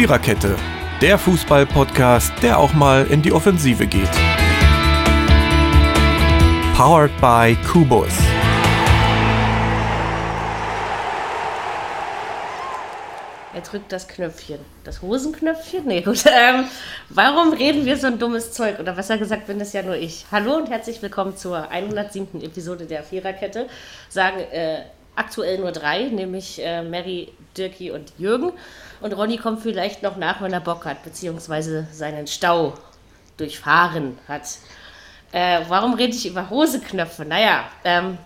Viererkette, der Fußball-Podcast, der auch mal in die Offensive geht. Powered by Kubus. Er drückt das Knöpfchen. Das Hosenknöpfchen? Nee, gut. Ähm, warum reden wir so ein dummes Zeug? Oder besser gesagt, bin das ja nur ich. Hallo und herzlich willkommen zur 107. Episode der Viererkette. Sagen äh, aktuell nur drei, nämlich äh, Mary, Dirki und Jürgen. Und Ronny kommt vielleicht noch nach, wenn er Bock hat, beziehungsweise seinen Stau durchfahren hat. Äh, warum rede ich über Hoseknöpfe? Naja, ähm,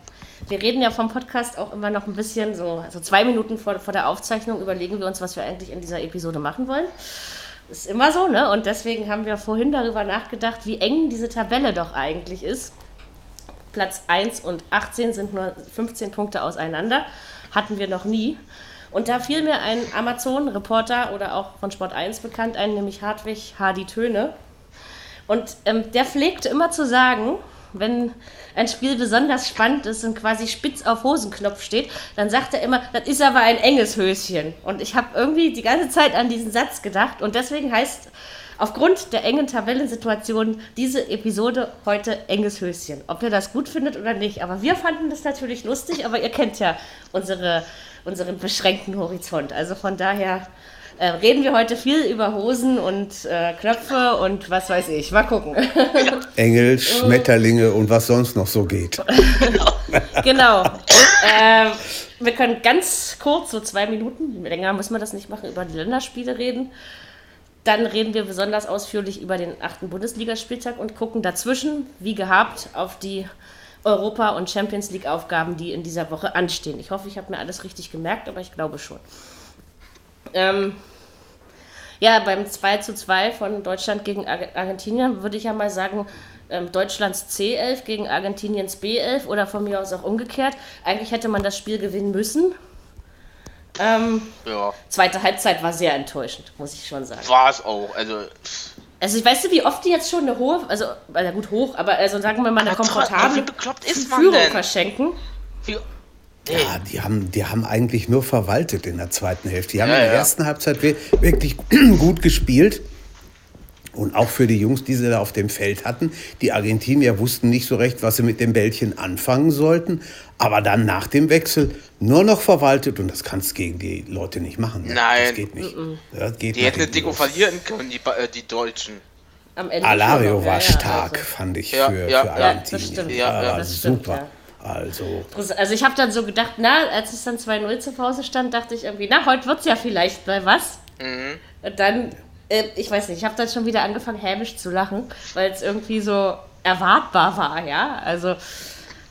wir reden ja vom Podcast auch immer noch ein bisschen, so also zwei Minuten vor, vor der Aufzeichnung überlegen wir uns, was wir eigentlich in dieser Episode machen wollen. Ist immer so, ne? Und deswegen haben wir vorhin darüber nachgedacht, wie eng diese Tabelle doch eigentlich ist. Platz 1 und 18 sind nur 15 Punkte auseinander. Hatten wir noch nie. Und da fiel mir ein Amazon-Reporter oder auch von Sport 1 bekannt ein, nämlich Hartwig Hardy Töne. Und ähm, der pflegte immer zu sagen, wenn ein Spiel besonders spannend ist und quasi spitz auf Hosenknopf steht, dann sagt er immer, das ist aber ein enges Höschen. Und ich habe irgendwie die ganze Zeit an diesen Satz gedacht und deswegen heißt aufgrund der engen Tabellensituation diese Episode heute enges Höschen. Ob ihr das gut findet oder nicht. Aber wir fanden das natürlich lustig, aber ihr kennt ja unsere, unseren beschränkten Horizont. Also von daher äh, reden wir heute viel über Hosen und äh, Knöpfe und was weiß ich. Mal gucken. Engel, Schmetterlinge und was sonst noch so geht. genau. äh, wir können ganz kurz, so zwei Minuten, länger müssen wir das nicht machen, über die Länderspiele reden. Dann reden wir besonders ausführlich über den achten Bundesligaspieltag und gucken dazwischen, wie gehabt, auf die Europa- und Champions League-Aufgaben, die in dieser Woche anstehen. Ich hoffe, ich habe mir alles richtig gemerkt, aber ich glaube schon. Ähm, ja, beim 2 zu 2 von Deutschland gegen Argentinien würde ich ja mal sagen, ähm, Deutschlands C11 gegen Argentiniens B11 oder von mir aus auch umgekehrt. Eigentlich hätte man das Spiel gewinnen müssen. Ähm, ja. Zweite Halbzeit war sehr enttäuschend, muss ich schon sagen. War es auch. Also, also ich weiß nicht, wie oft die jetzt schon eine hohe, also, na gut, hoch, aber also sagen wir mal eine komfortable Führung verschenken. Wie, ja, die haben, die haben eigentlich nur verwaltet in der zweiten Hälfte. Die haben ja, in der ja. ersten Halbzeit wirklich gut gespielt. Und auch für die Jungs, die sie da auf dem Feld hatten, die Argentinier wussten nicht so recht, was sie mit dem Bällchen anfangen sollten. Aber dann nach dem Wechsel nur noch verwaltet und das kannst du gegen die Leute nicht machen. Ne? Nein. Das geht nicht. Das geht die hätten Deko verlieren können, die, äh, die Deutschen. Alario war stark, also. fand ich, für, für Argentinien. Ja, das stimmt. Ja, ja, das super. Stimmt, also. Also ich habe dann so gedacht, na, als es dann 2-0 zur Pause stand, dachte ich irgendwie, na, heute wird es ja vielleicht mal was. Mhm. Und dann, äh, ich weiß nicht, ich habe dann schon wieder angefangen, hämisch zu lachen, weil es irgendwie so erwartbar war, ja. Also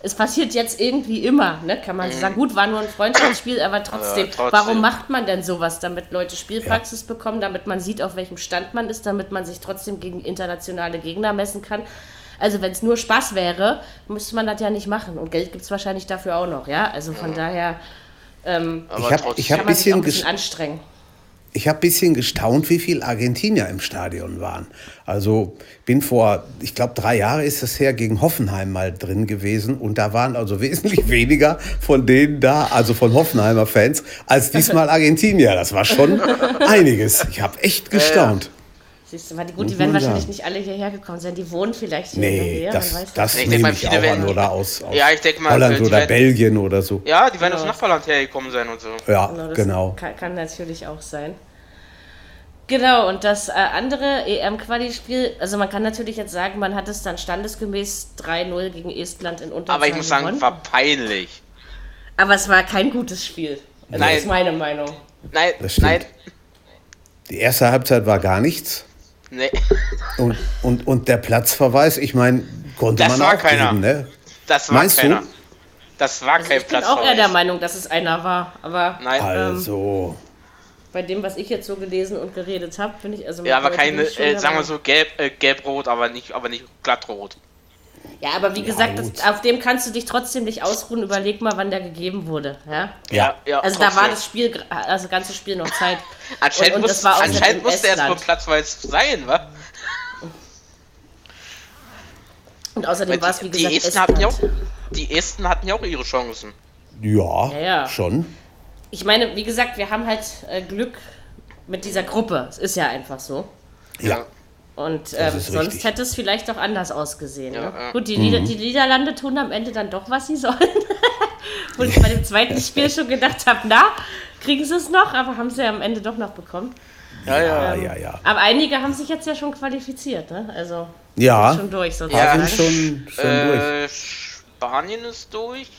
es passiert jetzt irgendwie immer, ne? kann man mhm. sagen. Gut, war nur ein Freundschaftsspiel, aber trotzdem, aber trotzdem, warum macht man denn sowas? Damit Leute Spielpraxis ja. bekommen, damit man sieht, auf welchem Stand man ist, damit man sich trotzdem gegen internationale Gegner messen kann. Also wenn es nur Spaß wäre, müsste man das ja nicht machen. Und Geld gibt es wahrscheinlich dafür auch noch, ja. Also von ja. daher ähm, ich hab, ich hab kann man bisschen sich auch ein bisschen anstrengen. Ich habe ein bisschen gestaunt, wie viele Argentinier im Stadion waren. Also bin vor, ich glaube, drei Jahre ist es her, gegen Hoffenheim mal drin gewesen. Und da waren also wesentlich weniger von denen da, also von Hoffenheimer Fans, als diesmal Argentinier. Das war schon einiges. Ich habe echt gestaunt. Siehst du, weil die, gut, die werden wahrscheinlich nicht alle hierher gekommen sein. Die wohnen vielleicht hier nee, das, das, das nee, nehme ich auch an. Oder aus, aus ja, ich denke mal, Holland oder werden, Belgien oder so. Ja, die werden genau. aus Nachbarland hergekommen sein und so. Ja, genau. genau. Kann, kann, natürlich auch sein. Genau, und das äh, andere EM-Quali-Spiel, also man kann natürlich jetzt sagen, man hat es dann standesgemäß 3-0 gegen Estland in Unterzahl Aber ich muss sagen, es war peinlich. Aber es war kein gutes Spiel. Also nein. Das ist meine Meinung. Nein, nein. Die erste Halbzeit war gar nichts. Nee. Und, und, und der Platzverweis, ich meine, konnte das man war auch keiner. Geben, ne? Das war Meinst keiner. Du? Das war also kein ich bin auch eher der Meinung, dass es einer war. Aber Nein. Also. Ähm, bei dem, was ich jetzt so gelesen und geredet habe, bin ich also. Ja, aber keine, äh, sagen wir so gelb, äh, gelb-rot, aber nicht, aber nicht glattrot. Ja, aber wie ja, gesagt, das, auf dem kannst du dich trotzdem nicht ausruhen. Überleg mal, wann der gegeben wurde. Ja, ja. ja also trotzdem. da war das Spiel, also das ganze Spiel noch Zeit. anscheinend, und, und muss, das war anscheinend musste er erstmal platzweise sein, wa? Und außerdem war es, wie gesagt, die Esten, hatten ja auch, die Esten hatten ja auch ihre Chancen. Ja, ja, ja. schon. Ich meine, wie gesagt, wir haben halt äh, Glück mit dieser Gruppe. Es ist ja einfach so. Ja. Und ähm, sonst richtig. hätte es vielleicht auch anders ausgesehen. Ja, ne? ja. Gut, die, Nieder die Niederlande tun am Ende dann doch, was sie sollen. Wo ich bei dem zweiten Spiel schon gedacht habe, na, kriegen sie es noch, aber haben sie ja am Ende doch noch bekommen. Ja, ja. Ja, ja, ja. Aber einige haben sich jetzt ja schon qualifiziert, ne? Also Ja, schon durch sozusagen. sind schon, schon durch. Äh, Spanien ist durch.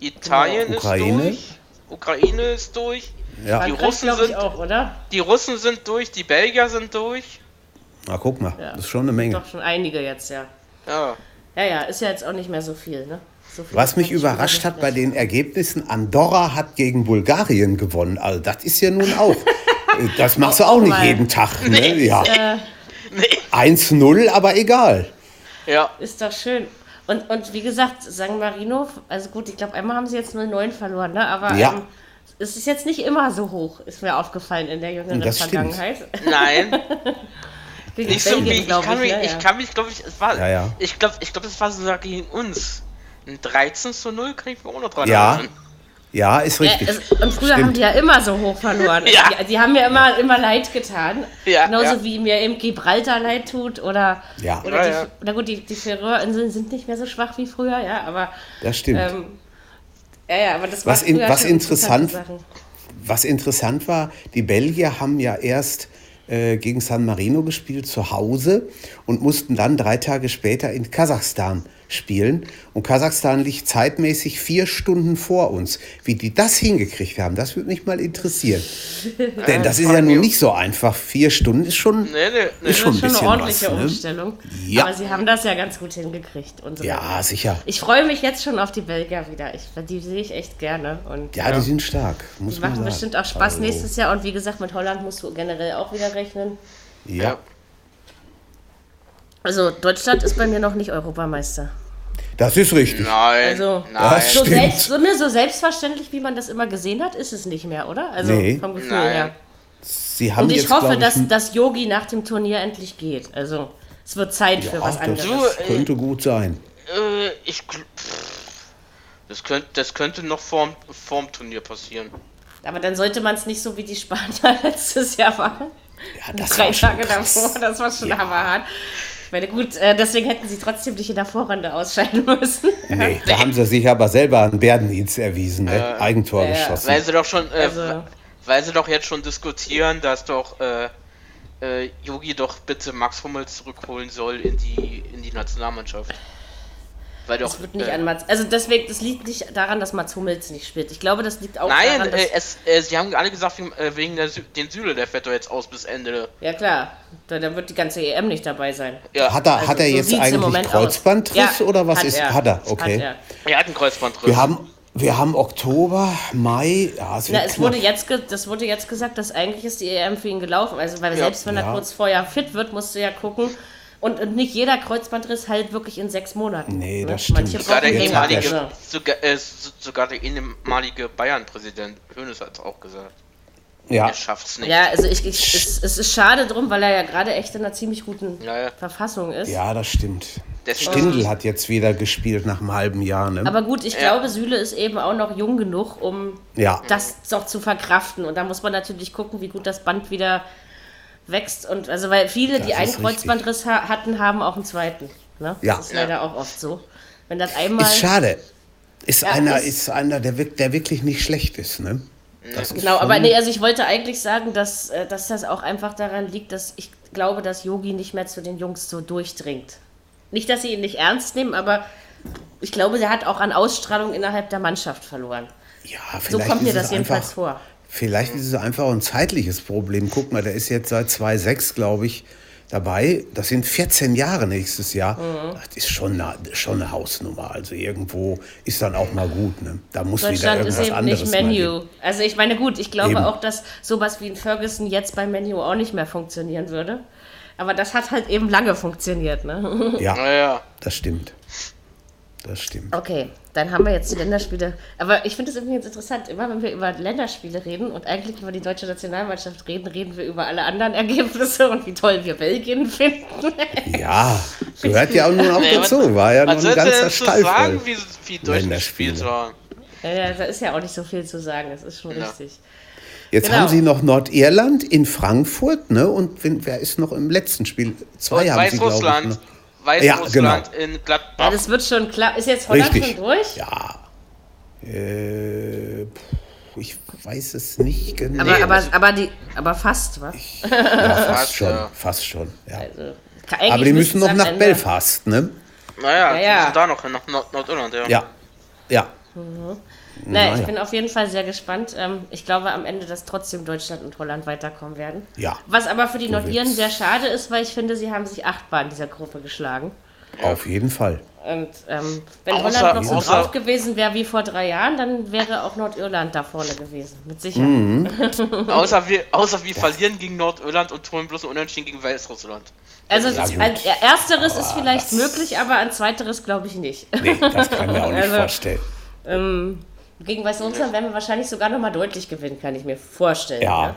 Italien Ukraine. ist durch. Ukraine ist durch. Ja. die Russen sind- auch, oder? Die Russen sind durch. Die Belgier sind durch. Na, guck mal, Ja. das ist schon eine Menge. Doch schon einige jetzt, ja. Ja. Ja, ja, ist ja jetzt auch nicht mehr so viel, ne? So viel Was mich überrascht hat bei den Ergebnissen, Andorra hat gegen Bulgarien gewonnen. Also das ist ja nun auch. Das machst du auch nicht mal. jeden Tag. Ne? Ja. Äh, Nee. 1-0, aber egal. Ja. Ist doch schön. Und, und wie gesagt, San Marino, also gut, ich glaube, einmal haben sie jetzt 0-9 verloren, ne? aber Ja. ähm, es ist jetzt nicht immer so hoch, ist mir aufgefallen in der jüngeren Das stimmt. Vergangenheit. Nein. Gegen Nicht so wie. Ich glaub kann mich, ne? ich Ja. kann mich, glaube ich, es war. Ja, ja. Ich glaube, ich glaube, es war sogar gegen uns. Ein 13 zu 0 kann ich mir auch noch dran Ja. Ja, ist Ja, richtig. es, und früher haben Stimmt. die ja immer so hoch verloren. Ja. Die, die haben mir immer, immer leid getan. Ja, Genauso ja. wie mir eben Gibraltar leid tut oder, Ja. oder Ja, die, ja. na gut, die, die Färöerinseln sind nicht mehr so schwach wie früher, ja, aber Das stimmt. ähm, ja, ja, aber das Was war in- früher was interessant- interessante Sachen. Was interessant war, die Belgier haben ja erst äh, gegen San Marino gespielt zu Hause und mussten dann drei Tage später in Kasachstan spielen. Und Kasachstan liegt zeitmäßig vier Stunden vor uns. Wie die das hingekriegt haben, das würde mich mal interessieren. Denn das ist ja nun nicht so einfach. Vier Stunden ist schon, Nee, nee, nee. ist schon ein ist schon eine bisschen ordentliche was. Ne? Umstellung. Ja. Aber sie haben das ja ganz gut hingekriegt. Unsere Ja, sicher. Ich freue mich jetzt schon auf die Belgier wieder. Ich, die sehe ich echt gerne. Und, Ja, die sind stark, muss die machen sagen. bestimmt auch Spaß Also, nächstes Jahr. Und wie gesagt, mit Holland musst du generell auch wieder rechnen. Ja, Also Deutschland ist bei mir noch nicht Europameister. Das ist richtig. Nein. Also, nein. Das So, Stimmt. selbst, so, ne, so selbstverständlich, wie man das immer gesehen hat, ist es nicht mehr, oder? Also Nee. vom Gefühl Nein. her. Sie haben Und ich jetzt, hoffe, glaub dass, Yogi nach dem Turnier endlich geht. Also es wird Zeit für Ja, was das anderes. Du, könnte gut sein. Äh, ich. Das könnte, das könnte noch vorm, vorm Turnier passieren. Aber dann sollte man es nicht so wie die Spanier letztes Jahr machen. Ja, das Drei war schon Tage krass. davor, das war schon Ja. hammerhart. Ich meine, gut, äh, deswegen hätten sie trotzdem nicht in der Vorrunde ausscheiden müssen. Nee, da haben sie sich aber selber einen Bärendienst erwiesen, ne? Eigentor ja, ja. geschossen. Weil sie doch schon. Äh, Also- Weil sie doch jetzt schon diskutieren, dass doch. Äh, äh, Yogi doch bitte Max Hummels zurückholen soll in die, in die Nationalmannschaft. Weil doch. Das wird nicht äh, an Mats. Also deswegen, das liegt nicht daran, dass Mats Hummels nicht spielt. Ich glaube, das liegt auch Nein, daran, dass. äh, es, äh, sie haben alle gesagt, wegen, äh, der den Süle, der fährt doch jetzt aus bis Ende. ja klar, da, dann wird die ganze EM nicht dabei sein. Ja, Hat er, Also hat er so jetzt eigentlich Kreuzbandriss aus. oder was hat ist? Er. Hat er, okay. Hat er. er hat einen Kreuzbandriss. Wir haben, wir haben Oktober, Mai, ja, es Na, es wurde jetzt, ge das wurde jetzt gesagt, dass eigentlich ist die EM für ihn gelaufen. Also, weil selbst wenn er Ja. kurz vorher fit wird, musst du ja gucken. Und, und nicht jeder Kreuzbandriss halt wirklich in sechs Monaten. Nee, ne? das stimmt. Manche sogar der er ehemalige, sogar, äh, so- sogar der ehemalige Bayern-Präsident Hönes hat es auch gesagt. ja, Er schafft's nicht. ja, also ich, ich, es, es ist schade drum, weil er ja gerade echt in einer ziemlich guten Ja, ja. Verfassung ist. ja, das stimmt. Deswegen- Stindl hat jetzt wieder gespielt nach einem halben Jahr, ne? Aber gut, ich glaube, Süle ist eben auch noch jung genug, um ja, das noch zu verkraften. Und da muss man natürlich gucken, wie gut das Band wieder wächst. Und also, weil viele, die Das einen ist richtig. Kreuzbandriss ha hatten, haben auch einen zweiten. Ne? Ja. Das ist leider auch oft so. Wenn das einmal. ist schade. Ist Ja, einer, ist- ist einer der, der wirklich nicht schlecht ist, ne? Das Genau, aber nee, also ich wollte eigentlich sagen, dass, äh, dass das auch einfach daran liegt, dass ich glaube, dass Yogi nicht mehr zu den Jungs so durchdringt. Nicht, dass sie ihn nicht ernst nehmen, aber ich glaube, der hat auch an Ausstrahlung innerhalb der Mannschaft verloren. Ja, So vielleicht kommt mir das jedenfalls vor. Vielleicht ist es einfach ein zeitliches Problem. Guck mal, der ist jetzt seit 2006, glaube ich, dabei. Das sind 14 Jahre nächstes Jahr. Mhm. Das ist schon eine, schon eine Hausnummer. Also irgendwo ist dann auch mal gut. Ne? Da muss wieder Deutschland ist irgendwas eben anderes nicht mal Menu. geben. Also ich meine, gut, ich glaube Eben. auch, dass sowas wie ein Ferguson jetzt bei Menu auch nicht mehr funktionieren würde. Aber das hat halt eben lange funktioniert, ne? Ja, Naja, das stimmt. Das stimmt. Okay, dann haben wir jetzt die Länderspiele. Aber ich finde es übrigens interessant, immer wenn wir über Länderspiele reden und eigentlich über die deutsche Nationalmannschaft reden, reden wir über alle anderen Ergebnisse und wie toll wir Belgien finden. Ja, gehört ja auch nun auch Nee, dazu. War ja soll ein ganzer Stall sagen, voll. wie, wie Länderspiele. ja, ja, da ist ja auch nicht so viel zu sagen, das ist schon Ja. richtig. Jetzt Genau. haben sie noch Nordirland in Frankfurt, ne? Und wer ist noch im letzten Spiel? Zwei Und haben sie, glaube ich. Weißrussland. Noch. Weißrussland Ja, in Ja, Gladbach. das wird schon klar. Ist jetzt Holland Richtig. schon durch? Ja. Äh, puh, ich weiß es nicht genau. Aber, aber, also- aber, die, aber fast, was? ja, fast fast, schon, ja. fast schon. Ja. Also, Aber die müssen noch nach Ende- Belfast, ne? naja, Ja, ja. die sind da noch, nach Nord Nordirland, ja. Ja. Ja. Nee, Naja. ich bin auf jeden Fall sehr gespannt. Ähm, ich glaube am Ende, dass trotzdem Deutschland und Holland weiterkommen werden. Ja. Was aber für die Nordiren sehr schade ist, weil ich finde, sie haben sich achtbar in dieser Gruppe geschlagen. Auf jeden Fall. Und ähm, wenn Außer- Holland noch so außer- drauf gewesen wäre wie vor drei Jahren, dann wäre auch Nordirland da vorne gewesen. Mit Sicherheit. Mhm. Außer wir, außer wir verlieren gegen Nordirland und holen bloß ein Unentschieden gegen Weißrussland. Also Ja, an, ersteres ist vielleicht das- möglich, aber an zweiteres glaube ich nicht. Nee, das kann ich mir auch nicht Also- vorstellen. ähm, gegen Weißrussland werden wir wahrscheinlich sogar noch mal deutlich gewinnen, kann ich mir vorstellen. Ja. ne?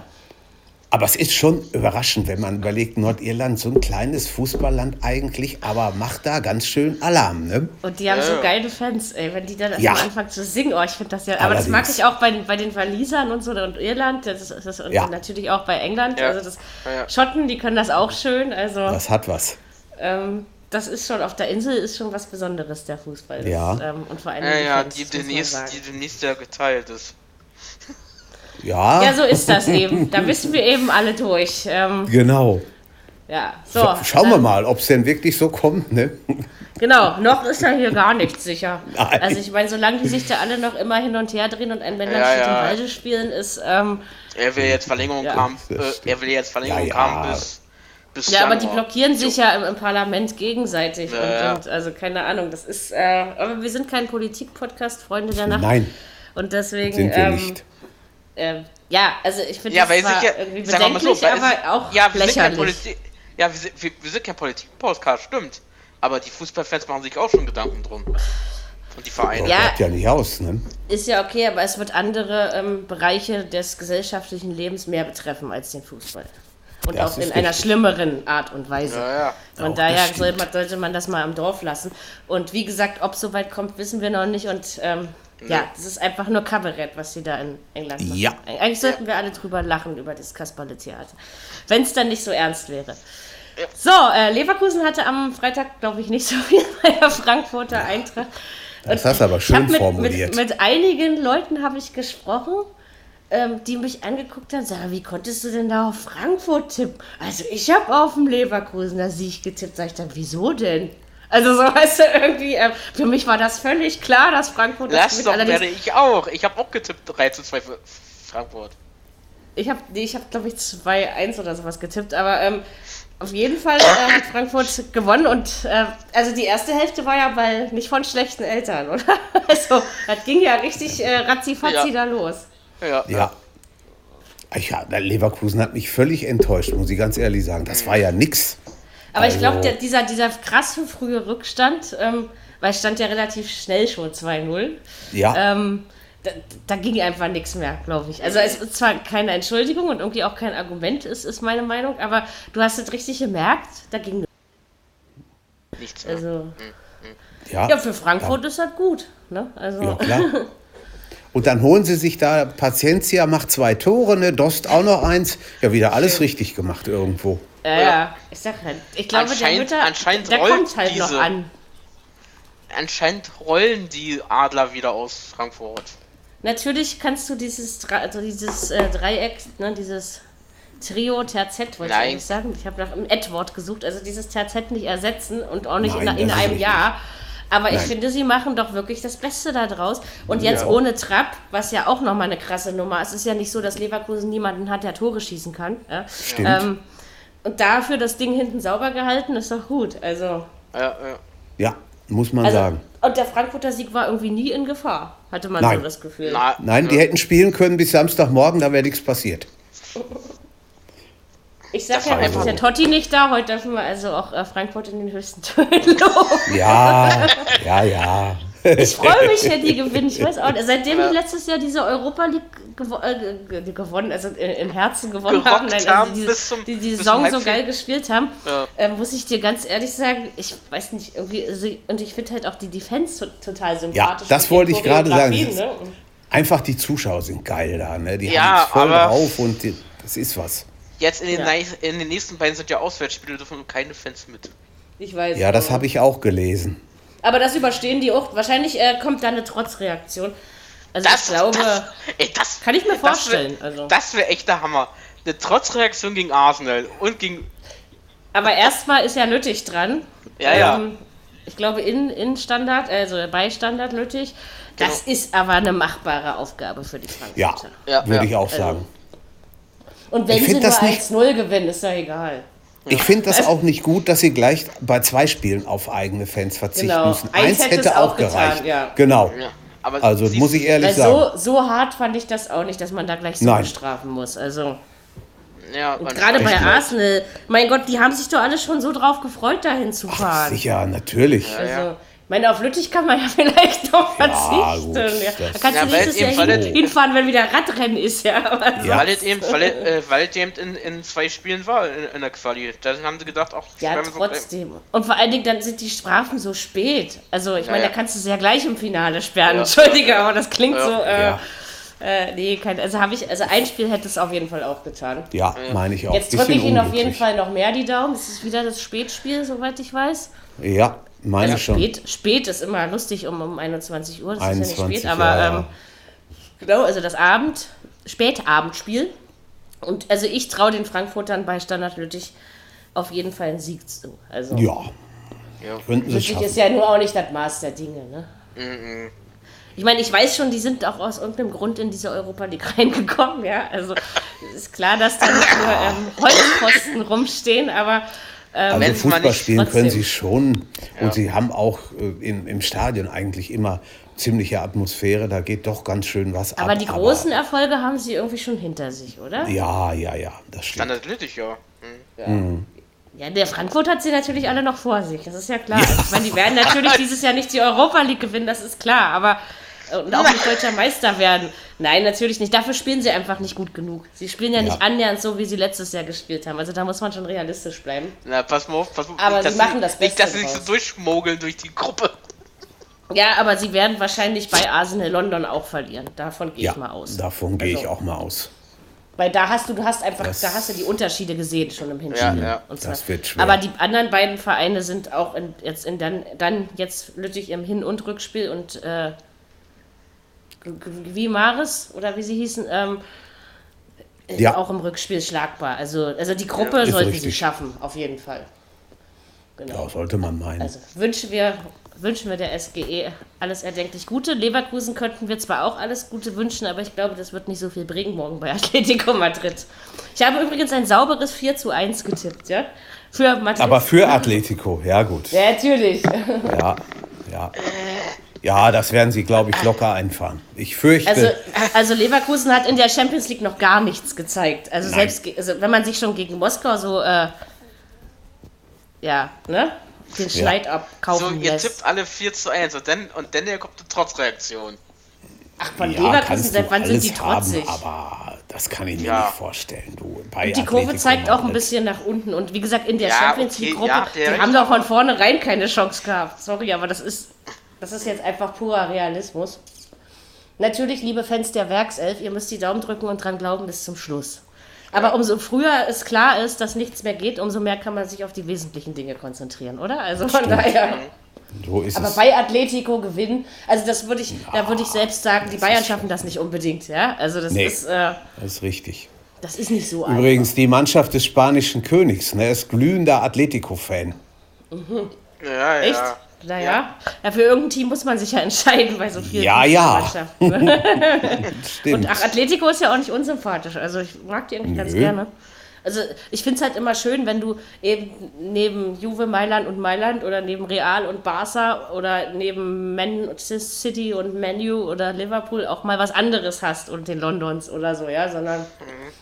Aber es ist schon überraschend, wenn man überlegt, Nordirland, so ein kleines Fußballland eigentlich, aber macht da ganz schön Alarm, ne? Und die haben Ja, so geile Fans, ey, wenn die dann Ja. am Anfang zu singen. Oh, ich finde das ja. Aber das mag Allerdings. ich auch bei, bei den Walisern und so und Irland. Das ist, das und Ja. natürlich auch bei England. Ja. Also das Ja, ja. Schotten, die können das auch schön. Also Das hat was. ähm, das ist schon auf der Insel ist schon was Besonderes, der Fußball. Das, Ja. ähm, und vor allem Ja, ja, die das sagen. die demnächst ja geteilt ist. Ja, Ja, so ist das eben. Da wissen wir eben alle durch. Ähm, genau. ja, so. Schauen wir ähm, mal, ob es denn wirklich so kommt, ne? Genau, noch ist ja hier gar nichts sicher. Nein. Also ich meine, solange die sich da alle noch immer hin und her drehen und ein Männlein Ja, ja. Walde spielen, ist. Ähm, Er will jetzt Verlängerung Ja. haben, Das äh, er will jetzt Verlängerung Ja, ja. haben bis, bis Ja, aber die blockieren sich ja im, im Parlament gegenseitig. Ja, und, und also keine Ahnung, das ist. Äh, aber wir sind kein Politik-Podcast, Freunde der Nacht. Nein, Und deswegen. sind wir ähm, nicht. Äh, ja, also ich finde Ja, das weil zwar ja, irgendwie bedenklich, so, weil aber es- auch ja, wir sind kein lächerlich. Politik, ja, wir sind, wir, wir sind kein Politik-Podcast, stimmt. Aber die Fußballfans machen sich auch schon Gedanken drum. Und die Vereine. Ja. Ja nicht aus, ne? Ist ja okay, aber es wird andere ähm, Bereiche des gesellschaftlichen Lebens mehr betreffen als den Fußball. Und Das auch in einer richtig. schlimmeren Art und Weise. Ja, ja. Von Auch daher das soll stimmt. man, sollte man das mal im Dorf lassen. Und wie gesagt, ob es so weit kommt, wissen wir noch nicht. Und ähm, ja, das ist einfach nur Kabarett, was sie da in England machen. Ja. Eigentlich sollten wir alle drüber lachen, über das Kasperle-Theater. Wenn es dann nicht so ernst wäre. So, äh, Leverkusen hatte am Freitag, glaube ich, nicht so viel bei der Frankfurter Eintracht. Das hast du aber schön mit, formuliert. Mit, mit einigen Leuten habe ich gesprochen, ähm, die mich angeguckt haben sagen, wie konntest du denn da auf Frankfurt tippen? Also ich habe auf dem Leverkusener Sieg getippt. Sag ich dann, wieso denn? Also so weißt du irgendwie, ähm, für mich war das völlig klar, dass Frankfurt das gewinnt. doch werde ich auch. Ich habe auch getippt 3 zu 2 für Frankfurt. ich habe, nee, ich habe glaube ich 2-1 oder sowas getippt, aber ähm, auf jeden Fall äh, hat Frankfurt gewonnen und äh, also die erste Hälfte war ja bei nicht von schlechten Eltern, oder? Also das ging ja richtig äh, ratzifatzi Ja. da los. Ja. Ja. Ich, ja, der Leverkusen hat mich völlig enttäuscht, muss ich ganz ehrlich sagen. Das war ja nix. Aber ich glaube, Also- dieser, dieser krasse frühe Rückstand, ähm, weil es stand ja relativ schnell schon 2-0, Ja, ähm, da, da ging einfach nichts mehr, glaube ich. Also es ist zwar keine Entschuldigung und irgendwie auch kein Argument, ist, ist meine Meinung, aber du hast es richtig gemerkt, da ging Nichts mehr. Also, ja, ja, für Frankfurt ist das gut. Ne? Also, ja, klar. Und dann holen sie sich da, Paciencia macht zwei Tore, ne, Dost auch noch eins. Ja, wieder alles richtig gemacht irgendwo. ja, ja, ich sag halt, ich glaube, der Anscheinend- Mütter, anscheinend der rollt kommt halt noch diese- an. Anscheinend rollen die Adler wieder aus Frankfurt. Natürlich kannst du dieses, Dre- also dieses äh, Dreieck, ne, dieses Trio Terzett, wollte ich eigentlich sagen. Ich habe nach einem Ad-Wort gesucht, also dieses Terzett nicht ersetzen und auch nicht Nein, in, in einem. Jahr. Aber ich Nein. finde, sie machen doch wirklich das Beste da draus. Und jetzt Ja. ohne Trapp, was ja auch nochmal eine krasse Nummer ist. Es ist ja nicht so, dass Leverkusen niemanden hat, der Tore schießen kann. Ja? Stimmt. Ähm, und dafür das Ding hinten sauber gehalten, ist doch gut. Also, Ja, ja. Ja, muss man also sagen. und der Frankfurter Sieg war irgendwie nie in Gefahr, hatte man Nein. so das Gefühl. Na, Nein, die hätten spielen können bis Samstagmorgen, da wäre nichts passiert. Ich sag Das ja, heute einfach ist der. Totti nicht da, heute dürfen wir also auch äh, Frankfurt in den höchsten Tönen loben. Ja, ja, ja. Ich freue mich, wenn die gewinnen. Ich weiß auch nicht. Seitdem die letztes Jahr diese Europa League gewo äh, ge- gewonnen, also äh, im Herzen gewonnen Gerockt haben, nein, also haben die, bis zum- die, die Saison so geil gespielt haben, Ja. äh, muss ich dir ganz ehrlich sagen, ich weiß nicht, irgendwie, also, und ich finde halt auch die Defense to- total sympathisch. das mit den wollte ich gerade sagen. Ne? einfach die Zuschauer sind geil da, ne? Die Ja, haben voll aber- drauf und die, das ist was. Jetzt in den, Ja. in den nächsten beiden sind ja Auswärtsspiele, dürfen keine Fans mit. Ich weiß. Ja, das habe ich auch gelesen. Aber das überstehen die auch. Wahrscheinlich äh, kommt da eine Trotzreaktion. Also Das, ich glaube, das, ey, das, kann ich mir das wär- vorstellen. also. Das wäre echt der Hammer. Eine Trotzreaktion gegen Arsenal und gegen. Aber erstmal ist ja Lüttich dran. Ja, ja. Ähm, ich glaube, in, in Standard, also bei Standard Lüttich. Das Genau. ist aber eine machbare Aufgabe für die Ja, Frankfurter. Ja, würde ja. ich auch sagen. Und wenn Ich sie find nur das nicht- 1-0 gewinnen, ist ja egal. Ich finde das auch nicht gut, dass sie gleich bei zwei Spielen auf eigene Fans verzichten Genau. müssen. Eins Eins hätte hätte es auch getan, gereicht. ja. Genau. Ja, aber Also sie- muss ich ehrlich Weil sagen. so, so hart fand ich das auch nicht, dass man da gleich so Nein. bestrafen muss. Also Ja, gerade bei? Arsenal, mein Gott, die haben sich doch alle schon so drauf gefreut, dahin zu fahren. Sicher, natürlich. Also, meine, auf Lüttich kann man ja vielleicht noch verzichten. gut, Ja, Da kannst Ja, du nächstes es Jahr hin, es- hinfahren, wenn wieder Radrennen ist, ja. Ja. Weil es eben, weil es, äh, weil es eben in, in zwei Spielen war in, in der Quali. Dann haben sie gedacht, ach, Ja, wir so trotzdem. Und vor allen Dingen, dann sind die Strafen so spät. Also, ich meine, ja. da kannst du sie ja gleich im Finale sperren. Ja. Entschuldige, aber das klingt Ja. so. Äh, Ja. äh, nee, kein, also habe ich, also ein Spiel hätte es auf jeden Fall auch getan. Ja, meine ich auch. Jetzt drücke ich Ihnen auf jeden. Fall noch mehr die Daumen. Das ist wieder das Spätspiel, soweit ich weiß. Ja, meine Also schon. spät, spät ist immer lustig um, um 21 Uhr, das ist ja 21, nicht spät, aber ja. Ähm, genau, also das Abend, Spätabendspiel. Und also ich traue den Frankfurtern bei Standard Lüttich auf jeden Fall einen Sieg zu. Also Ja, Ja. könnten sie Lüttich schaffen. ist ja nur auch nicht das Maß der Dinge, ne? Mhm. Ich meine, ich weiß schon, die sind auch aus irgendeinem Grund in diese Europa League reingekommen, ja. Also es ist klar, dass da nicht nur ähm, Holzpfosten rumstehen, aber Also Wenn's mal Fußball nicht spielen können trotzdem. sie schon. Und sie haben auch äh, im, im Stadion eigentlich immer ziemliche Atmosphäre. Da geht doch ganz schön was ab. aber die großen Erfolge haben sie irgendwie schon hinter sich, oder? Ja, ja, ja, das stimmt. Standard Lüttich, ja. Hm. Ja, der Frankfurt hat sie natürlich alle noch vor sich, das ist ja klar. Also, ich meine, die werden natürlich dieses Jahr nicht die Europa League gewinnen, das ist klar, aber äh, und auch nicht deutscher Meister werden. Nein, natürlich nicht. Dafür spielen sie einfach nicht gut genug. Sie spielen ja, nicht Ja. annähernd so, wie sie letztes Jahr gespielt haben. Also da muss man schon realistisch bleiben. Na, pass mal auf, pass mal auf. Aber nicht, sie machen das Nicht, Beste dass sie sich so durchschmogeln durch die Gruppe. Ja, aber sie werden wahrscheinlich bei Arsenal London auch verlieren. Davon gehe Ja, ich mal aus. davon gehe ich Also, auch mal aus. Weil da hast du, du hast einfach, Das- da hast du die Unterschiede gesehen schon im Hinspiel. Ja, ja. Und Das wird schwer. Aber die anderen beiden Vereine sind auch in, jetzt in dann, dann jetzt Lüttich im Hin- und Rückspiel und äh, wie Maris oder wie sie hießen, ähm, Ja. auch im Rückspiel schlagbar. Also, also die Gruppe Ist sollten sie schaffen, auf jeden Fall. Ja, sollte man meinen. Also wünschen wir, wünschen wir der SGE alles erdenklich Gute. Leverkusen könnten wir zwar auch alles Gute wünschen, aber ich glaube, das wird nicht so viel bringen morgen bei Atletico Madrid. Ich habe übrigens ein sauberes 4 zu 1 getippt, ja? Für Madrid. Aber für Atletico, ja gut. ja, natürlich. Ja, ja. Ja, das werden sie, glaube ich, locker einfahren. Ich fürchte, Also, also Leverkusen hat in der Champions League noch gar nichts gezeigt. Also Nein. selbst, also wenn man sich schon gegen Moskau so, äh, ja, ne? Den Schneid So, abkaufen ihr lässt. tippt alle 4 zu 1 und dann, und dann kommt eine Trotzreaktion. Ach, von ja, Leverkusen, seit wann sind die alles haben, trotzig? aber das kann ich mir Ja. nicht vorstellen. Du, bei Die Kurve zeigt auch ein bisschen nach unten. Und wie gesagt, in der Ja, Champions okay, League-Gruppe, ja, der die haben doch von vornherein keine Chance gehabt. Sorry, aber das ist, das ist jetzt einfach purer Realismus. Natürlich, liebe Fans der Werkself, ihr müsst die Daumen drücken und dran glauben bis zum Schluss. Aber umso früher es klar ist, dass nichts mehr geht, umso mehr kann man sich auf die wesentlichen Dinge konzentrieren, oder? Also von daher. So ist Aber es. bei Atletico gewinnen, also das würde ich, da würde ich selbst sagen, die Bayern schaffen das nicht unbedingt, ja? Also das Nee. ist, äh, Das ist richtig. das ist nicht so einfach. Übrigens, die Mannschaft des spanischen Königs ne, ist glühender Atletico-Fan. Ja, Echt? Ja. Naja, ja, für irgendein Team muss man sich ja entscheiden bei so vielen Ja, ja. Stimmt. Und ach, Atletico ist ja auch nicht unsympathisch. Also ich mag die eigentlich ganz Nö. gerne. Also ich finde es halt immer schön, wenn du eben neben Juve, Mailand und Mailand oder neben Real und Barca oder neben Man City und Manu oder Liverpool auch mal was anderes hast und den Londons oder so, ja, sondern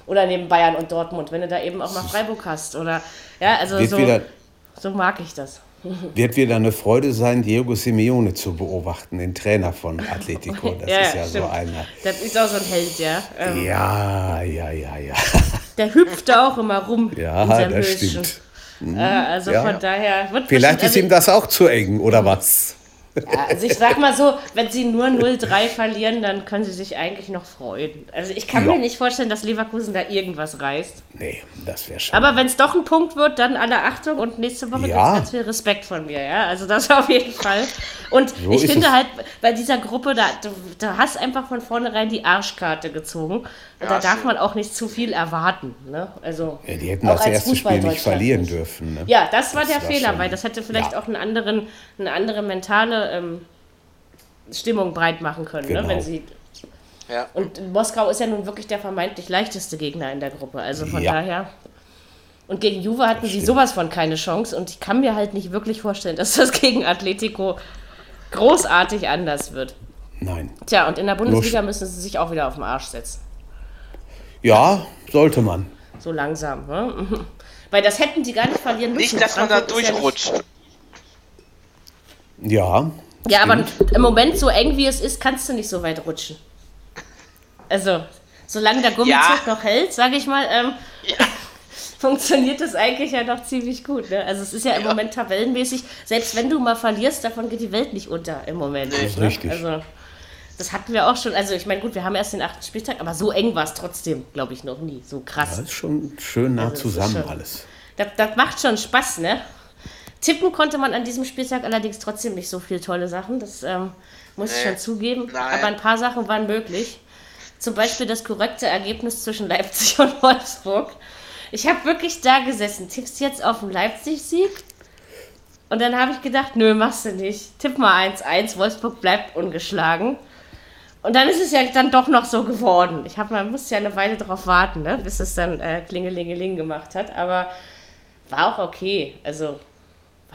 oder neben Bayern und Dortmund, wenn du da eben auch mal Freiburg hast oder ja, also so, wieder, so mag ich das. Wird wieder eine Freude sein, Diego Simeone zu beobachten, den Trainer von Atletico. Das Ja, ist ja so stimmt. einer. Das ist auch so ein Held, ja. Ähm, Ja, ja, ja, ja. Der hüpft da auch immer rum. Ja, das Höschen. stimmt. Äh, also Ja. von daher wird Vielleicht ist ihm also, das auch zu eng, oder was? Ja, also ich sag mal so, wenn sie nur 0-3 verlieren, dann können sie sich eigentlich noch freuen. Also ich kann Ja. mir nicht vorstellen, dass Leverkusen da irgendwas reißt. Nee, das wäre schon. Aber wenn es doch ein Punkt wird, dann alle Achtung und nächste Woche Ja. gibt es ganz viel Respekt von mir, ja. Also das auf jeden Fall. Und So ich finde es. halt, bei dieser Gruppe, da, du, da hast einfach von vornherein die Arschkarte gezogen. Und Ja, da darf man auch nicht zu viel erwarten. Ne? Also, ja, die hätten auch das als erste Spiel nicht verlieren nicht. dürfen. Ne? Ja, das war Das der war Fehler, schon- weil das hätte vielleicht ja. auch einen anderen, eine andere mentale ähm, Stimmung breit machen können, ne? Genau. wenn sie. Ja. Und Moskau ist ja nun wirklich der vermeintlich leichteste Gegner in der Gruppe. Also von Ja. daher. Und gegen Juve hatten sie sowas von keine Chance. Und ich kann mir halt nicht wirklich vorstellen, dass das gegen Atletico großartig anders wird. Nein. Tja, und in der Bundesliga Nur- müssen sie sich auch wieder auf den Arsch setzen. Ja, sollte man. So langsam. Ne? Weil das hätten die gar nicht verlieren müssen. Nicht, dass man da ist ja durchrutscht. Ja. Ja, aber im Moment, so eng wie es ist, kannst du nicht so weit rutschen. Also, solange der Gummizug Ja. noch hält, sage ich mal, ähm, Ja. Funktioniert das eigentlich ja noch ziemlich gut. Ne? Also es ist ja im Ja. Moment tabellenmäßig, selbst wenn du mal verlierst, davon geht die Welt nicht unter im Moment. Nee. Das ist ne? richtig. Also, das hatten wir auch schon. Also ich meine, gut, wir haben erst den achten Spieltag, aber so eng war es trotzdem, glaube ich, noch nie. So krass. Das ist schon schön nah Also, zusammen schon- alles. Das, das macht schon Spaß, ne? Tippen konnte man an diesem Spieltag allerdings trotzdem nicht so viele tolle Sachen. Das ähm, muss ich Nee. schon zugeben. Nein. Aber ein paar Sachen waren möglich. Zum Beispiel das korrekte Ergebnis zwischen Leipzig und Wolfsburg. Ich habe wirklich da gesessen. Tippst jetzt auf den Leipzig-Sieg? Und dann habe ich gedacht, nö, machst du nicht. Tipp mal 1-1, Wolfsburg bleibt ungeschlagen. Und dann ist es ja dann doch noch so geworden. Ich hab, man musste ja eine Weile darauf warten, ne, bis es dann äh, Klingelingeling gemacht hat. Aber war auch okay. Also,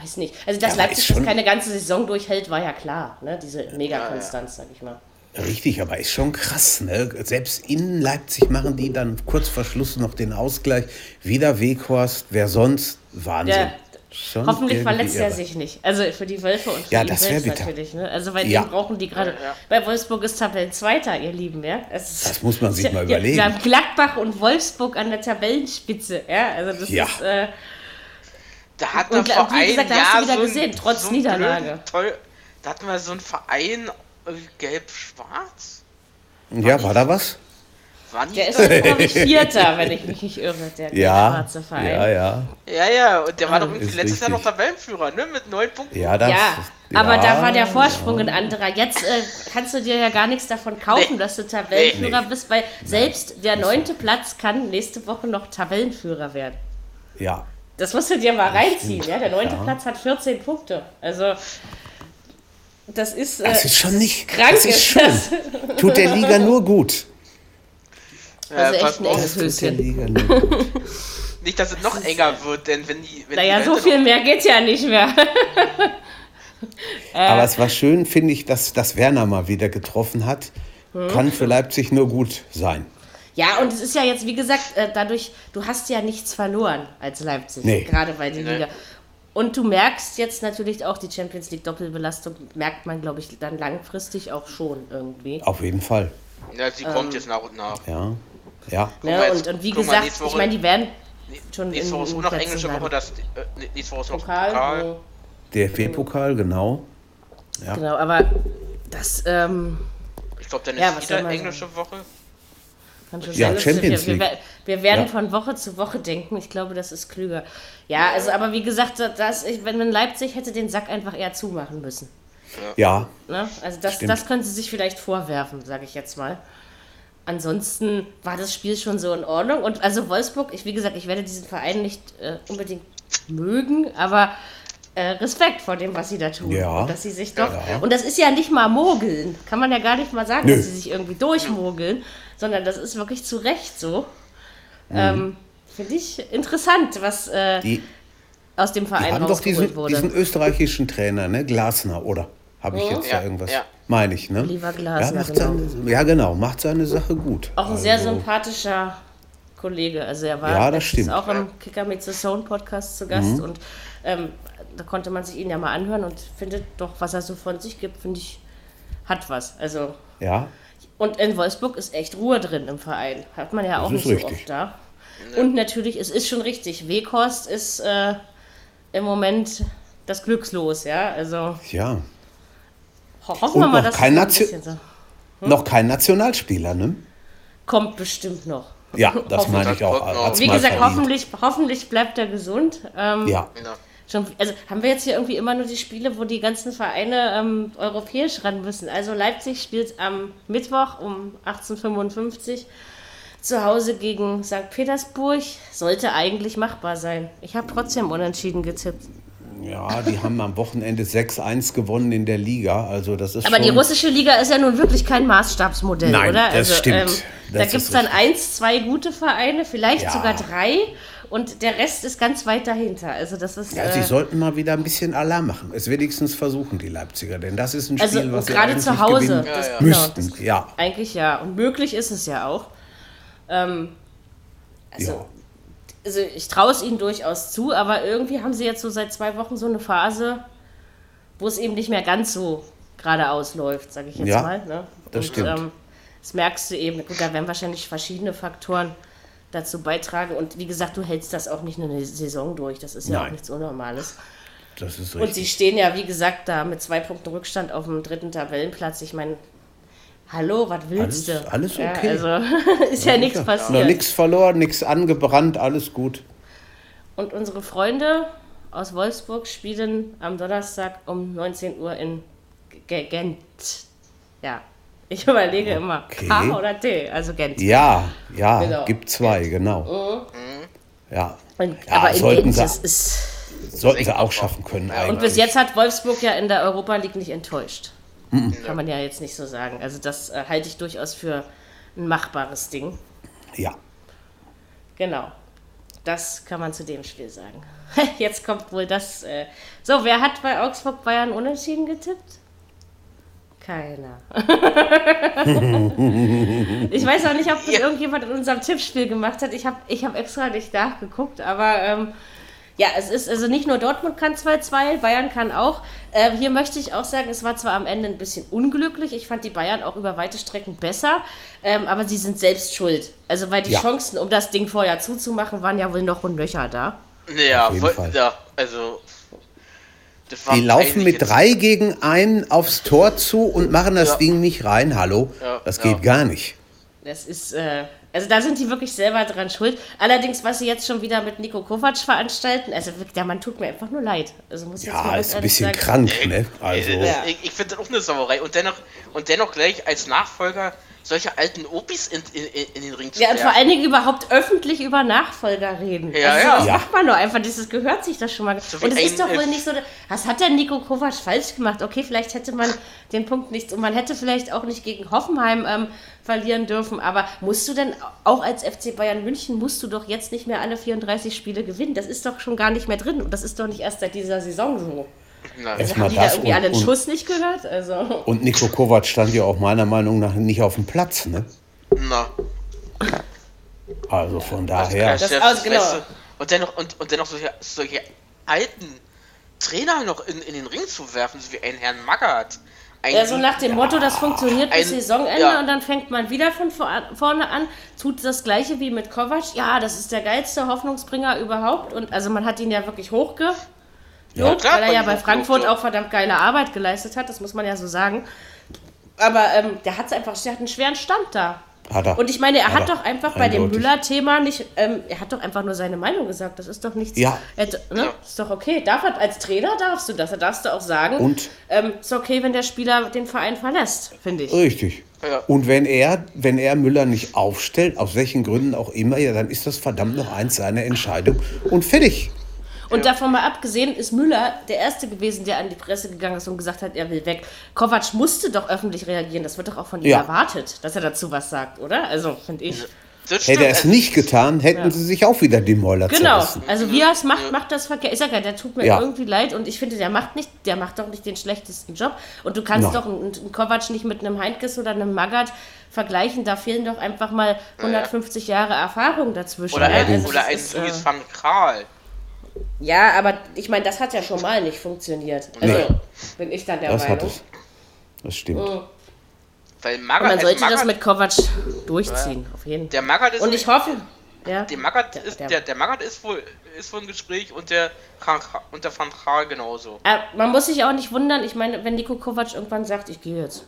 weiß nicht. Also, dass Ja, Leipzig das schon- keine ganze Saison durchhält, war ja klar. Ne? Diese Mega-Konstanz, sag ich mal. Richtig, aber ist schon krass. Ne? Selbst in Leipzig machen die dann kurz vor Schluss noch den Ausgleich. Wieder Weghorst, wer sonst? Wahnsinn. Ja, Schon Hoffentlich verletzt er irre. sich nicht. Also für die Wölfe und für Ja, ihn das selbst bitter. natürlich. Ne? Also bei Ja. denen brauchen die gerade. Bei Wolfsburg ist Tabellenzweiter, ihr Lieben. Ja? Es ist, Das muss man sich mal Ja, überlegen. Wir haben Gladbach und Wolfsburg an der Tabellenspitze. Ja, also das Ja. ist. Äh, Da hat Und man vor wie einem gesagt, da hast Jahr du wieder so gesehen, trotz so Niederlage. blöden, Toll, da hatten wir so einen Verein gelb-schwarz. Ja, war da was? War nicht der ist glaube ich, Vierter, wenn ich mich nicht irre, der Ja, schwarze Verein. ja, ja. Ja, ja, und der war doch Ist letztes Jahr noch richtig. Tabellenführer, ne? Mit neun Punkten. Ja, das, Ja, aber ja, da war der Vorsprung ein anderer. Jetzt äh, kannst du dir ja gar nichts davon kaufen, Nee. dass du Tabellenführer Nee. bist, weil selbst der neunte Platz kann nächste Woche noch Tabellenführer werden. Ja, Das musst du dir mal reinziehen. Ja? Der neunte Ja. Platz hat 14 Punkte. Also, das ist. Äh, das ist schon nicht. krank das ist schön. das. Tut der Liga nur gut. Also echt ein enges Höschen. Nicht, dass es noch enger wird, denn wenn die. Wenn Naja, die so viel mehr geht ja nicht mehr. Aber es war schön, finde ich, dass, dass Werner mal wieder getroffen hat. Hm. Kann für Leipzig nur gut sein. Ja, und es ist ja jetzt, wie gesagt, äh, dadurch, du hast ja nichts verloren als Leipzig, Nee. gerade bei der Nee. Liga. Und du merkst jetzt natürlich auch die Champions League Doppelbelastung, merkt man, glaube ich, dann langfristig auch schon irgendwie. Auf jeden Fall. Ja, sie Ähm. kommt jetzt nach und nach. Ja. Ja. mal Ne? jetzt, Und, und wie mal, gesagt, nächste ich meine, die werden schon Nächste Woche ist noch Plätzen englische. Woche, das, äh, nächste Woche ist noch Pokal, Pokal. wo- DFB-Pokal, genau. Ja. Genau, aber das ähm, Ich glaube, dann ist Ja, wieder englische Woche. Ja, Champions wir, wir, League. wir werden Ja. von Woche zu Woche denken. Ich glaube, das ist klüger. Ja, also, aber wie gesagt, das, ich, wenn man Leipzig hätte den Sack einfach eher zumachen müssen. Ja, Ne? Also das, Stimmt. das können sie sich vielleicht vorwerfen, sage ich jetzt mal. Ansonsten war das Spiel schon so in Ordnung. Und also Wolfsburg, ich, wie gesagt, ich werde diesen Verein nicht äh, unbedingt mögen, aber äh, Respekt vor dem, was sie da tun. Ja. Und dass sie sich doch. Ja. Und das ist ja nicht mal mogeln. Kann man ja gar nicht mal sagen, Nö. dass sie sich irgendwie durchmogeln, sondern das ist wirklich zu Recht so. Mhm. Ähm, Finde ich interessant, was äh, die, aus dem die Verein haben doch rausgeholt diesen, wurde. diesen österreichischen Trainer, ne? Glasner, oder? Habe ich jetzt Ja, da irgendwas? ja. Meine ich, ne? Oliver ja, Glasner, macht genau. seine, ja, genau. Macht seine Sache gut. Auch ein sehr Also, sympathischer Kollege. Also er war Ja, das stimmt. Mhm. auch im Kicker mit the Zone Podcast zu Gast und ähm, da konnte man sich ihn ja mal anhören und findet doch, was er so von sich gibt, finde ich, hat was. Also Ja, und in Wolfsburg ist echt Ruhe drin im Verein. Hat man ja auch ist nicht so richtig. oft da. Und natürlich, es ist schon richtig, Weghorst ist äh, im Moment das Glückslos, ja. Also ja. Hoffen wir mal, noch dass kein bisschen so. Noch kein Nationalspieler, ne? kommt bestimmt noch. Ja, das meine ich auch. Das Wie gesagt, verdient. hoffentlich, hoffentlich bleibt er gesund. Ähm, Ja, Ja. Schon, also haben wir jetzt hier irgendwie immer nur die Spiele, wo die ganzen Vereine ähm, europäisch ran müssen. Also Leipzig spielt am Mittwoch um 18.55 Uhr zu Hause gegen St. Petersburg. Sollte eigentlich machbar sein. Ich habe trotzdem unentschieden getippt. ja, die haben am Wochenende 6-1 gewonnen in der Liga. Also das ist Aber die russische Liga ist ja nun wirklich kein Maßstabsmodell, Nein, oder? das stimmt. da Das gibt es dann richtig. eins, zwei gute Vereine, vielleicht Ja. sogar drei. Und der Rest ist ganz weit dahinter. Also das ist. Ja, äh, sie sollten mal wieder ein bisschen Alarm machen. Es wenigstens versuchen, die Leipziger. Denn das ist ein Spiel, also was sie gerade eigentlich zu Hause. gewinnen Das, Ja, ja. genau, müssten. das- Ja, Eigentlich ja. Und möglich ist es ja auch. Ähm, also, ja. also ich traue es ihnen durchaus zu, aber irgendwie haben sie jetzt so seit zwei Wochen so eine Phase, wo es eben nicht mehr ganz so geradeaus läuft, sage ich jetzt Ja, mal. Ne? das Und, stimmt. Ähm, das merkst du eben. Gut, da werden wahrscheinlich verschiedene Faktoren dazu beitragen. Und wie gesagt, du hältst das auch nicht eine Saison durch. Das ist ja auch Nein. nichts Unnormales. Das ist Und sie richtig. stehen ja, wie gesagt, da mit zwei Punkten Rückstand auf dem dritten Tabellenplatz. Ich meine, hallo, was willst Alles- du? alles Ja, okay. also ist ja, nichts Noch passiert. nichts verloren, nichts angebrannt, alles gut. Und unsere Freunde aus Wolfsburg spielen am Donnerstag um 19 Uhr in G Gent. Ja, ich überlege immer Okay. K oder T, also Gent. Ja, ja, Genau. gibt zwei, genau. Ja, Und, Ja, aber sollten sie- das ist. sollten sie auch schaffen können Und eigentlich. bis jetzt hat Wolfsburg ja in der Europa League nicht enttäuscht. Kann man ja jetzt nicht so sagen. Also das äh, halte ich durchaus für ein machbares Ding. Ja, Genau. Das kann man zu dem Spiel sagen. Jetzt kommt wohl das. Äh so, wer hat bei Augsburg Bayern unentschieden getippt? Keiner. ich weiß auch nicht, ob das irgendjemand in unserem Tippspiel gemacht hat. Ich habe ich hab extra nicht nachgeguckt, aber ähm, ja, es ist also nicht nur Dortmund kann 2-2, Bayern kann auch. Ähm, hier möchte ich auch sagen, es war zwar am Ende ein bisschen unglücklich. Ich fand die Bayern auch über weite Strecken besser, ähm, aber sie sind selbst schuld. Also, weil die Ja. Chancen, um das Ding vorher zuzumachen, waren ja wohl noch und Löcher da. Ja, ja, also. Das war die laufen mit jetzt- drei gegen einen aufs Tor zu und machen das Ja. Ding nicht rein. Hallo, Ja, das ja. geht gar nicht. Das ist, äh, also da sind die wirklich selber dran schuld. Allerdings, was sie jetzt schon wieder mit Nico Kovac veranstalten, also wirklich, der Mann tut mir einfach nur leid. Also muss jetzt mal Ja, ganz ist ein bisschen sagen. krank, ne? Also, Äh, Ja. Ich, ich finde das auch eine Sauerei. Und dennoch, und dennoch gleich als Nachfolger solche alten Opis in, in, in den Ring zu Ja, und vor allen Dingen überhaupt öffentlich über Nachfolger reden. Ja, also ja. Das Ja. macht man doch einfach, das gehört sich das schon mal. So und es ist doch äh, wohl nicht so, was hat der Nico Kovac falsch gemacht? Okay, vielleicht hätte man den Punkt nicht, und man hätte vielleicht auch nicht gegen Hoffenheim ähm, verlieren dürfen, aber musst du denn auch als FC Bayern München, musst du doch jetzt nicht mehr alle 34 Spiele gewinnen? Das ist doch schon gar nicht mehr drin und das ist doch nicht erst seit dieser Saison so. Nein. Erstmal haben die da das irgendwie und- alle einen Schuss nicht gehört? Also. und Nico Kovac stand ja auch meiner Meinung nach nicht auf dem Platz, ne? Na, Also von das daher. Das Chef, aus- genau. weißt du, und dennoch, und, und dennoch solche, solche alten Trainer noch in, in den Ring zu werfen, so wie ein Herrn Magath. Ein, Ja, so nach dem Motto, das funktioniert bis ein- Saisonende ja. und dann fängt man wieder von vor, vorne an, tut das gleiche wie mit Kovac. Ja, das ist der geilste Hoffnungsbringer überhaupt und also man hat ihn ja wirklich hochge Ja, klar, weil er ja bei Frankfurt auch verdammt geile Arbeit geleistet hat, das muss man ja so sagen. Aber ähm, der hat einfach, der hat einen schweren Stand da. Hat er. Und ich meine, er Hat hat er. doch einfach bei dem. Müller-Thema nicht, ähm, er hat doch einfach nur seine Meinung gesagt. Das ist doch nichts. Ja. Er, ne? Ja. Ist doch okay. Darf er, als Trainer darfst du das. Da darfst du auch sagen, Und? ähm, ist okay, wenn der Spieler den Verein verlässt, finde ich. Richtig. Ja. Und wenn er, wenn er Müller nicht aufstellt, aus welchen Gründen auch immer, ja, dann ist das verdammt noch eins seiner Entscheidung und fertig. Und davon mal abgesehen ist Müller der Erste gewesen, der an die Presse gegangen ist und gesagt hat, er will weg. Kovac musste doch öffentlich reagieren. Das wird doch auch von ihm Ja. erwartet, dass er dazu was sagt, oder? Also, finde ich. Das Hätte er es nicht getan, hätten sie sich auch wieder die Mäuler Genau, zerrissen. also wie er es macht, macht das verkehrt. Ich sag ja, der tut mir Ja. irgendwie leid und ich finde, der macht nicht, der macht doch nicht den schlechtesten Job. Und du kannst Nein. doch einen, einen Kovac nicht mit einem Heinkes oder einem Magath vergleichen. Da fehlen doch einfach mal 150 Jahre Erfahrung dazwischen. Oder ja? ein, Also oder ein ist, äh, van Gaal. Ja, aber ich meine, das hat ja schon mal nicht funktioniert. Also Nee. bin ich dann der Das hat Meinung. es. Das stimmt. Weil Und Magath, man sollte also das Magath- mit Kovac durchziehen, auf jeden Fall. der Magath ist Und ich hoffe, Ja. Der Magath Der- ist, der- der, der Magath ist wohl, ist wohl im Gespräch und der, und der Van Gaal genauso. Äh, man muss sich auch nicht wundern, ich meine, wenn Nico Kovac irgendwann sagt, ich gehe jetzt.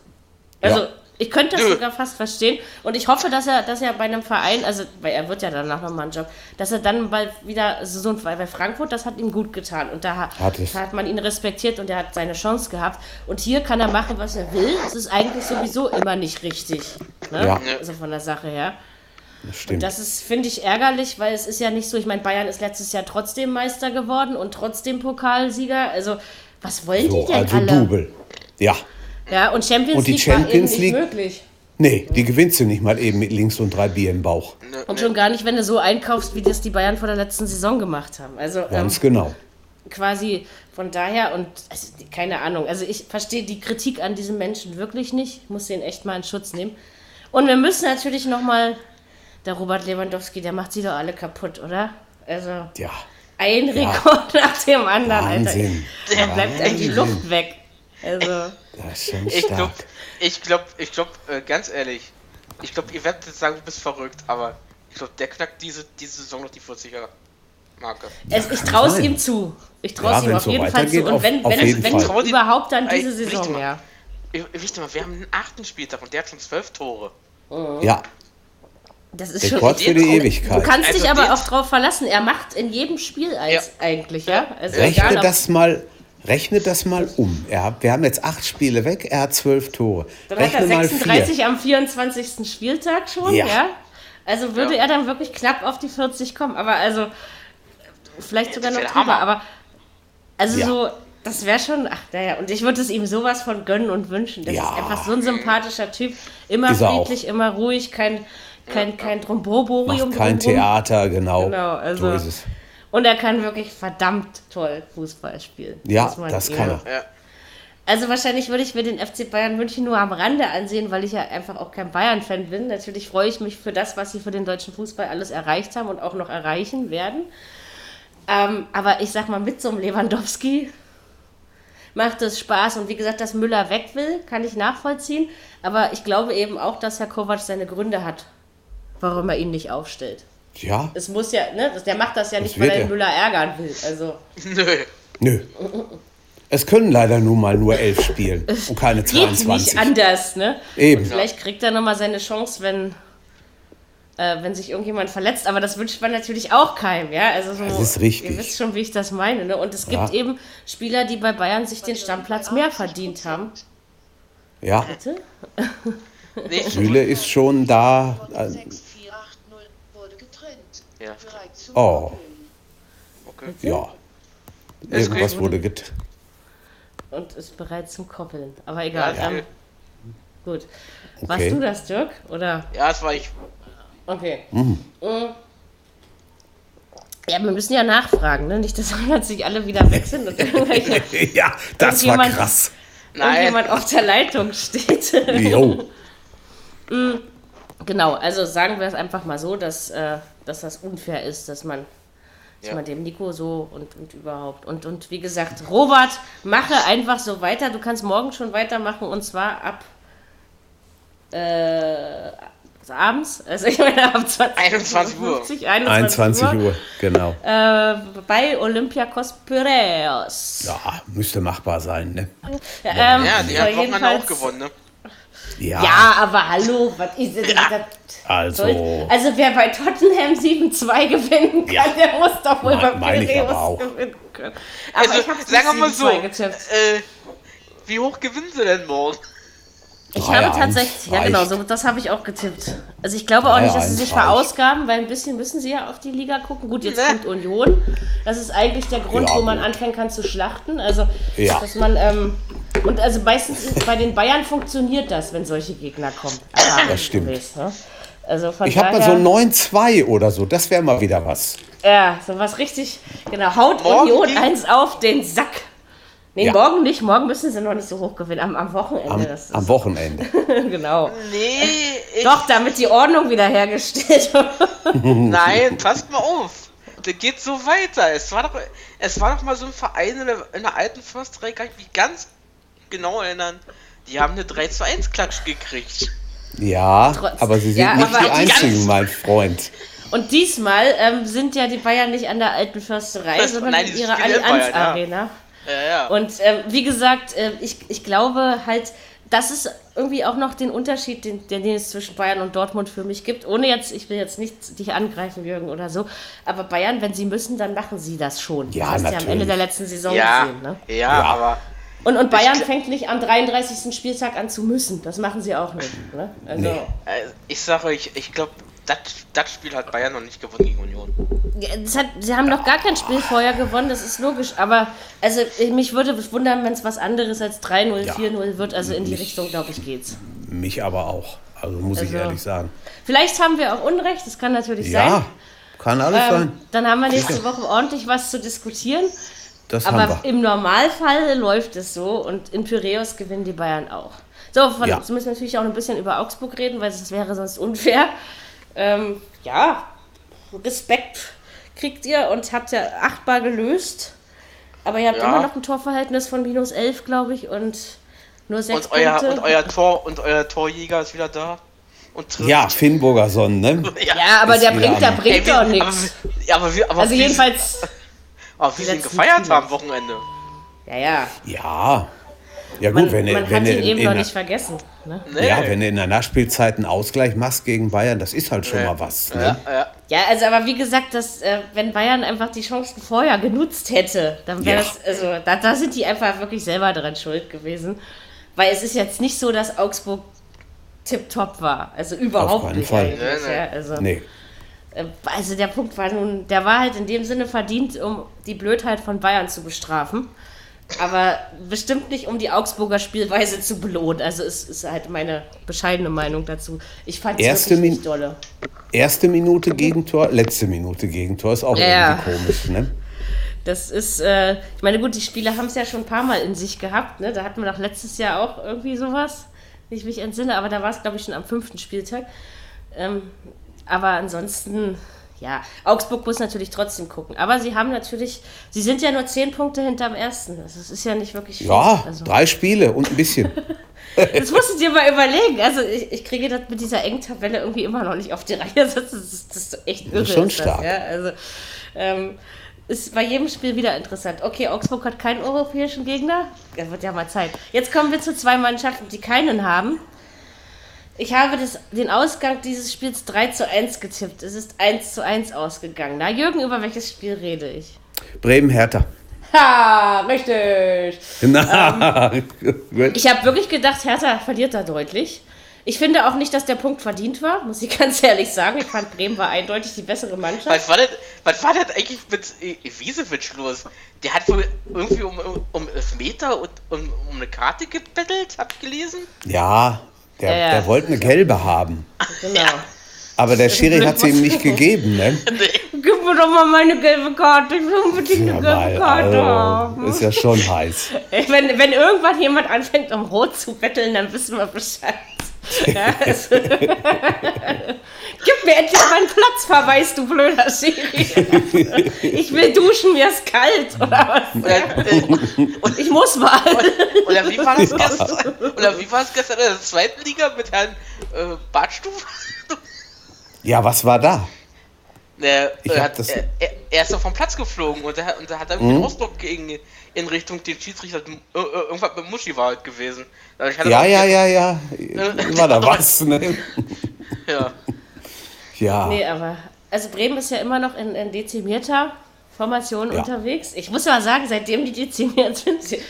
Also, Ja. Ich könnte das sogar fast verstehen. Und ich hoffe, dass er, dass er bei einem Verein, also, weil er wird ja danach nochmal einen Job, dass er dann bald wieder so ein weil bei Frankfurt, das hat ihm gut getan. Und da hat, hat man ihn respektiert und er hat seine Chance gehabt. Und hier kann er machen, was er will. Es ist eigentlich sowieso immer nicht richtig. Ne? Ja. Also von der Sache her. Das stimmt. Das ist, finde ich, ärgerlich, weil es ist ja nicht so, ich meine, Bayern ist letztes Jahr trotzdem Meister geworden und trotzdem Pokalsieger. Also, was wollen so, die denn also alle? Double. Ja. Ja, und Champions Und die League Champions war eben nicht League- möglich. Nee, die gewinnst du nicht mal eben mit links und drei Bier im Bauch. Ne, Und ne, schon gar nicht, wenn du so einkaufst, wie das die Bayern vor der letzten Saison gemacht haben. Also ähm, Ganz genau. quasi von daher und also, keine Ahnung. Also ich verstehe die Kritik an diesem Menschen wirklich nicht. Ich muss den echt mal in Schutz nehmen. Und wir müssen natürlich nochmal, der Robert Lewandowski, der macht sie doch alle kaputt, oder? Also Ja. ein Rekord nach dem anderen, Wahnsinn. Alter. Da bleibt einem die Luft weg. Also, Das ist schon Ich glaube, ich glaube, ich glaube, äh, ganz ehrlich, ich glaube, ihr werdet jetzt sagen, du bist verrückt, aber ich glaube, der knackt diese, diese Saison noch die 40er Marke. es, ich traue es ihm zu. Ich traue Ja, es ihm wenn's auf so jeden Fall zu. Und auf- wenn, auf wenn, jeden wenn Fall. überhaupt dann Ey, diese richtig Saison, mal. ja. Ich- Wisst ihr mal, wir haben einen achten Spieltag und der hat schon zwölf Tore. Ja, Das ist schon Rekord für die Du Ewigkeit. kannst Also dich aber auch drauf verlassen. Er macht in jedem Spiel eins eigentlich, ja? Also Rechne egal, das mal, rechne das mal um. Er hat, wir haben jetzt acht Spiele weg, er hat zwölf Tore. Dann hat Rechne er mal 36 vier. am 24. Spieltag schon, ja? Ja. Also würde Ja. er dann wirklich knapp auf die 40 kommen. Aber also, vielleicht sogar noch drüber. Aber also Ja. so, das wäre schon, ach naja, und ich würde es ihm sowas von gönnen und wünschen. Das Ja. ist einfach so ein sympathischer Typ. Immer er friedlich, immer ruhig, kein, kein, kein Dromborium. Macht kein drumrum. Theater, genau. Genau, also- so ist es. Und er kann wirklich verdammt toll Fußball spielen. Ja, das kann er. Ja. Also wahrscheinlich würde ich mir den FC Bayern München nur am Rande ansehen, weil ich ja einfach auch kein Bayern-Fan bin. Natürlich freue ich mich für das, was sie für den deutschen Fußball alles erreicht haben und auch noch erreichen werden. Ähm, aber ich sag mal, mit so einem Lewandowski macht es Spaß. Und wie gesagt, dass Müller weg will, kann ich nachvollziehen. Aber ich glaube eben auch, dass Herr Kovac seine Gründe hat, warum er ihn nicht aufstellt. Ja, Es muss ja, ne, der macht das ja nicht, weil er er. Müller ärgern will. Also Nö. nö. Es können leider nun mal nur elf spielen und keine geht nicht 22. anders, ne? Eben. Vielleicht kriegt er nochmal seine Chance, wenn, äh, wenn sich irgendjemand verletzt. Aber das wünscht man natürlich auch keinem, ja? Also so, Das ist richtig. Ihr wisst schon, wie ich das meine. Ne? Und es gibt Ja. eben Spieler, die bei Bayern sich den Stammplatz mehr verdient haben. Ja, Bitte? Nee, Süle ist schon da. äh, 6480 wurde getrennt. Ja. Oh. Okay. Ja. Irgendwas wurde get. Und ist bereit zum Koppeln. Aber egal. Ja, ähm, gut. Warst Okay. du das, Dirk? Oder? Ja, das war ich. Okay. Mm. Ja, wir müssen ja nachfragen, ne? Nicht, dass plötzlich alle wieder weg sind und irgendwelche Ja, das war krass. Nein. irgendjemand auf der Leitung steht. Jo. genau, also sagen wir es einfach mal so, dass, äh, dass das unfair ist, dass man, dass Ja. man dem Nico so und, und überhaupt. Und, und wie gesagt, Robert, mache einfach so weiter. Du kannst morgen schon weitermachen und zwar ab äh, abends, also ich meine ab 20 21 Uhr. 50, 21 Uhr, genau. Äh, bei Olympiakos Piraeus. Ja, müsste machbar sein, ne? Ja, ähm, Ja, die hat Wochenende auch gewonnen, ne? Ja, Ja, aber hallo, was ist denn das? also. Also wer bei Tottenham 7-2 gewinnen kann, Ja. der muss doch wohl bei Piraeus gewinnen können. Aber Also, ich hab's sagen wir mal so, 7-2 getippt. äh, wie hoch gewinnen sie denn morgen? Ich 3-1 habe tatsächlich, ja genau, so, das habe ich auch getippt. Also ich glaube auch nicht, dass sie 3-1 sich reicht. verausgaben, weil ein bisschen müssen sie ja auf die Liga gucken. Gut, jetzt kommt Union. Das ist eigentlich der Grund, Ja, wo man gut. anfangen kann zu schlachten. Also, Ja. dass man, ähm, und also meistens ist, bei den Bayern funktioniert das, wenn solche Gegner kommen. Das stimmt. Erfahrungsgemäß, Ne? Also von Ich habe mal so 9-2 oder so, das wäre mal wieder was. Ja, sowas richtig, genau, haut Morgen Union eins auf den Sack. Nee, Ja. morgen nicht, morgen müssen sie noch nicht so hoch gewinnen, am, am Wochenende. Am, das ist, am Wochenende. genau. Nee, ich, Doch, damit die Ordnung wiederhergestellt wird. nein, passt mal auf. Das geht so weiter. Es war doch, es war doch mal so ein Verein in der, in der alten Försterei, kann ich mich ganz genau erinnern. Die haben eine 3 zu 1 Klatsch gekriegt. Ja, Trotz- aber sie sind Ja, nicht die einzigen, ganz- mein Freund. Und diesmal ähm, sind ja die Bayern nicht an der alten Försterei, Das- sondern nein, in ihrer in Bayern, Allianz ja. Ja, ja. Und ähm, wie gesagt, äh, ich, ich glaube halt, das ist irgendwie auch noch den Unterschied, den, den es zwischen Bayern und Dortmund für mich gibt. Ohne jetzt, ich will jetzt nicht dich angreifen, Jürgen, oder so. Aber Bayern, wenn sie müssen, dann machen sie das schon. Ja, das hast du ja am natürlich. Ende der letzten Saison ja, gesehen. Ne? ja, aber Und, und Bayern Ich- fängt nicht am 33. Spieltag an zu müssen. Das machen sie auch nicht. Ne? Also, Nee. äh, ich sage euch, ich glaube, das, das Spiel hat Bayern noch nicht gewonnen gegen Union. Ja, das hat, sie haben noch gar kein Spiel vorher gewonnen, das ist logisch. Aber also mich würde es wundern, wenn es was anderes als 3-0, Ja. 4-0 wird. Also in die Mich- Richtung, glaube ich, geht's. Mich aber auch. Also muss ich Also, ehrlich sagen. Vielleicht haben wir auch Unrecht, das kann natürlich Ja, sein. kann alles Ähm, sein. dann haben wir nächste Woche ordentlich was zu diskutieren. Das haben Aber wir. im Normalfall läuft es so und in Pyräus gewinnen die Bayern auch. So, von, Ja. müssen wir natürlich auch ein bisschen über Augsburg reden, weil es wäre sonst unfair. Ähm, ja, Respekt kriegt ihr und habt ja achtbar gelöst. Aber ihr habt Ja. immer noch ein Torverhältnis von minus 11, glaube ich, und nur sechs Und euer, Punkte. und euer Tor und euer Torjäger ist wieder da. Und trifft. Ja, Finnburger Sonnen, ne? ja, aber ist der bringt, der bringt doch nichts. wie- ja, aber, wie, aber Also jedenfalls, aber wie sie ihn gefeiert haben am Wochenende. ja, ja. Ja. Ja gut, Man, wenn, man wenn hat du ihn in, eben in noch nicht vergessen. Ne? Nee. ja, wenn du in der Nachspielzeit einen Ausgleich machst gegen Bayern, das ist halt schon Nee. mal was. Ja, Ne? ja. Ja, also aber wie gesagt, dass, äh, wenn Bayern einfach die Chancen vorher genutzt hätte, dann wäre Ja. das, also da, da sind die einfach wirklich selber dran schuld gewesen. Weil es ist jetzt nicht so, dass Augsburg tipptopp war. Also überhaupt keinen nicht Fall. nee. Ja, also, Nee. äh, also der Punkt war nun, der war halt in dem Sinne verdient, um die Blödheit von Bayern zu bestrafen. Aber bestimmt nicht, um die Augsburger Spielweise zu belohnen. Also es ist halt meine bescheidene Meinung dazu. Ich fand es wirklich Min- nicht dolle. Erste Minute Gegentor, letzte Minute Gegentor ist auch Ja. irgendwie komisch, ne? Das ist, äh, ich meine, gut, die Spieler haben es ja schon ein paar Mal in sich gehabt, ne? Da hatten wir doch letztes Jahr auch irgendwie sowas, wenn ich mich entsinne, aber da war es, glaube ich, schon am fünften Spieltag. Ähm, aber ansonsten, ja, Augsburg muss natürlich trotzdem gucken. Aber sie haben natürlich, sie sind ja nur zehn Punkte hinterm ersten. Das ist ja nicht wirklich viel. Ja, also, drei Spiele und ein bisschen. das musst du dir mal überlegen. Also ich, ich kriege das mit dieser engen Tabelle irgendwie immer noch nicht auf die Reihe. Das ist, das ist echt irre. Das ist schon das, stark. ja? Also ähm, ist bei jedem Spiel wieder interessant. Okay, Augsburg hat keinen europäischen Gegner. Das wird ja mal Zeit. Jetzt kommen wir zu zwei Mannschaften, die keinen haben. Ich habe das, den Ausgang dieses Spiels 3 zu 1 getippt. Es ist 1 zu 1 ausgegangen. Na, Jürgen, über welches Spiel rede ich? Bremen-Hertha. Ha, richtig. Na, gut. Ich habe wirklich gedacht, Hertha verliert da deutlich. Ich finde auch nicht, dass der Punkt verdient war, muss ich ganz ehrlich sagen. Ich fand, Bremen war eindeutig die bessere Mannschaft. Was war, denn, was war denn eigentlich mit Wiesewitsch los? Der hat wohl irgendwie um, um, um Elfmeter und um, um eine Karte gebettelt, hab ich gelesen. ja, der, Ja, ja. der wollte eine gelbe haben. Genau. Aber der Schiri hat sie ihm nicht gegeben, ne? Gib mir doch mal meine gelbe Karte. Ich will unbedingt Ja, eine gelbe mal, Karte also, haben. ist ja schon heiß. Wenn, wenn irgendwann jemand anfängt, um Rot zu betteln, dann wissen wir Bescheid. Ja, also. Gib mir endlich meinen Platzverweis, du blöder Schiri. Ich will duschen, mir ist kalt, oder was? Oder, äh, und, Ich muss mal. oder wie war das gestern? Oder wie war es gestern in der zweiten Liga mit Herrn äh, Bartstuf? Ja, was war da? Der, Ich äh, hab hat, das- er, er, er ist doch vom Platz geflogen und da und da hat er einen Ausdruck gegen in Richtung den Schiedsrichter. äh, äh, Irgendwas mit Muschi war halt gewesen. Er Ja, ja, ja, ja. War da was, ne? ja. Ja. Nee, aber. Also Bremen ist ja immer noch in, in dezimierter Formation Ja. unterwegs. Ich muss mal sagen, seitdem die dezimiert sind, sie-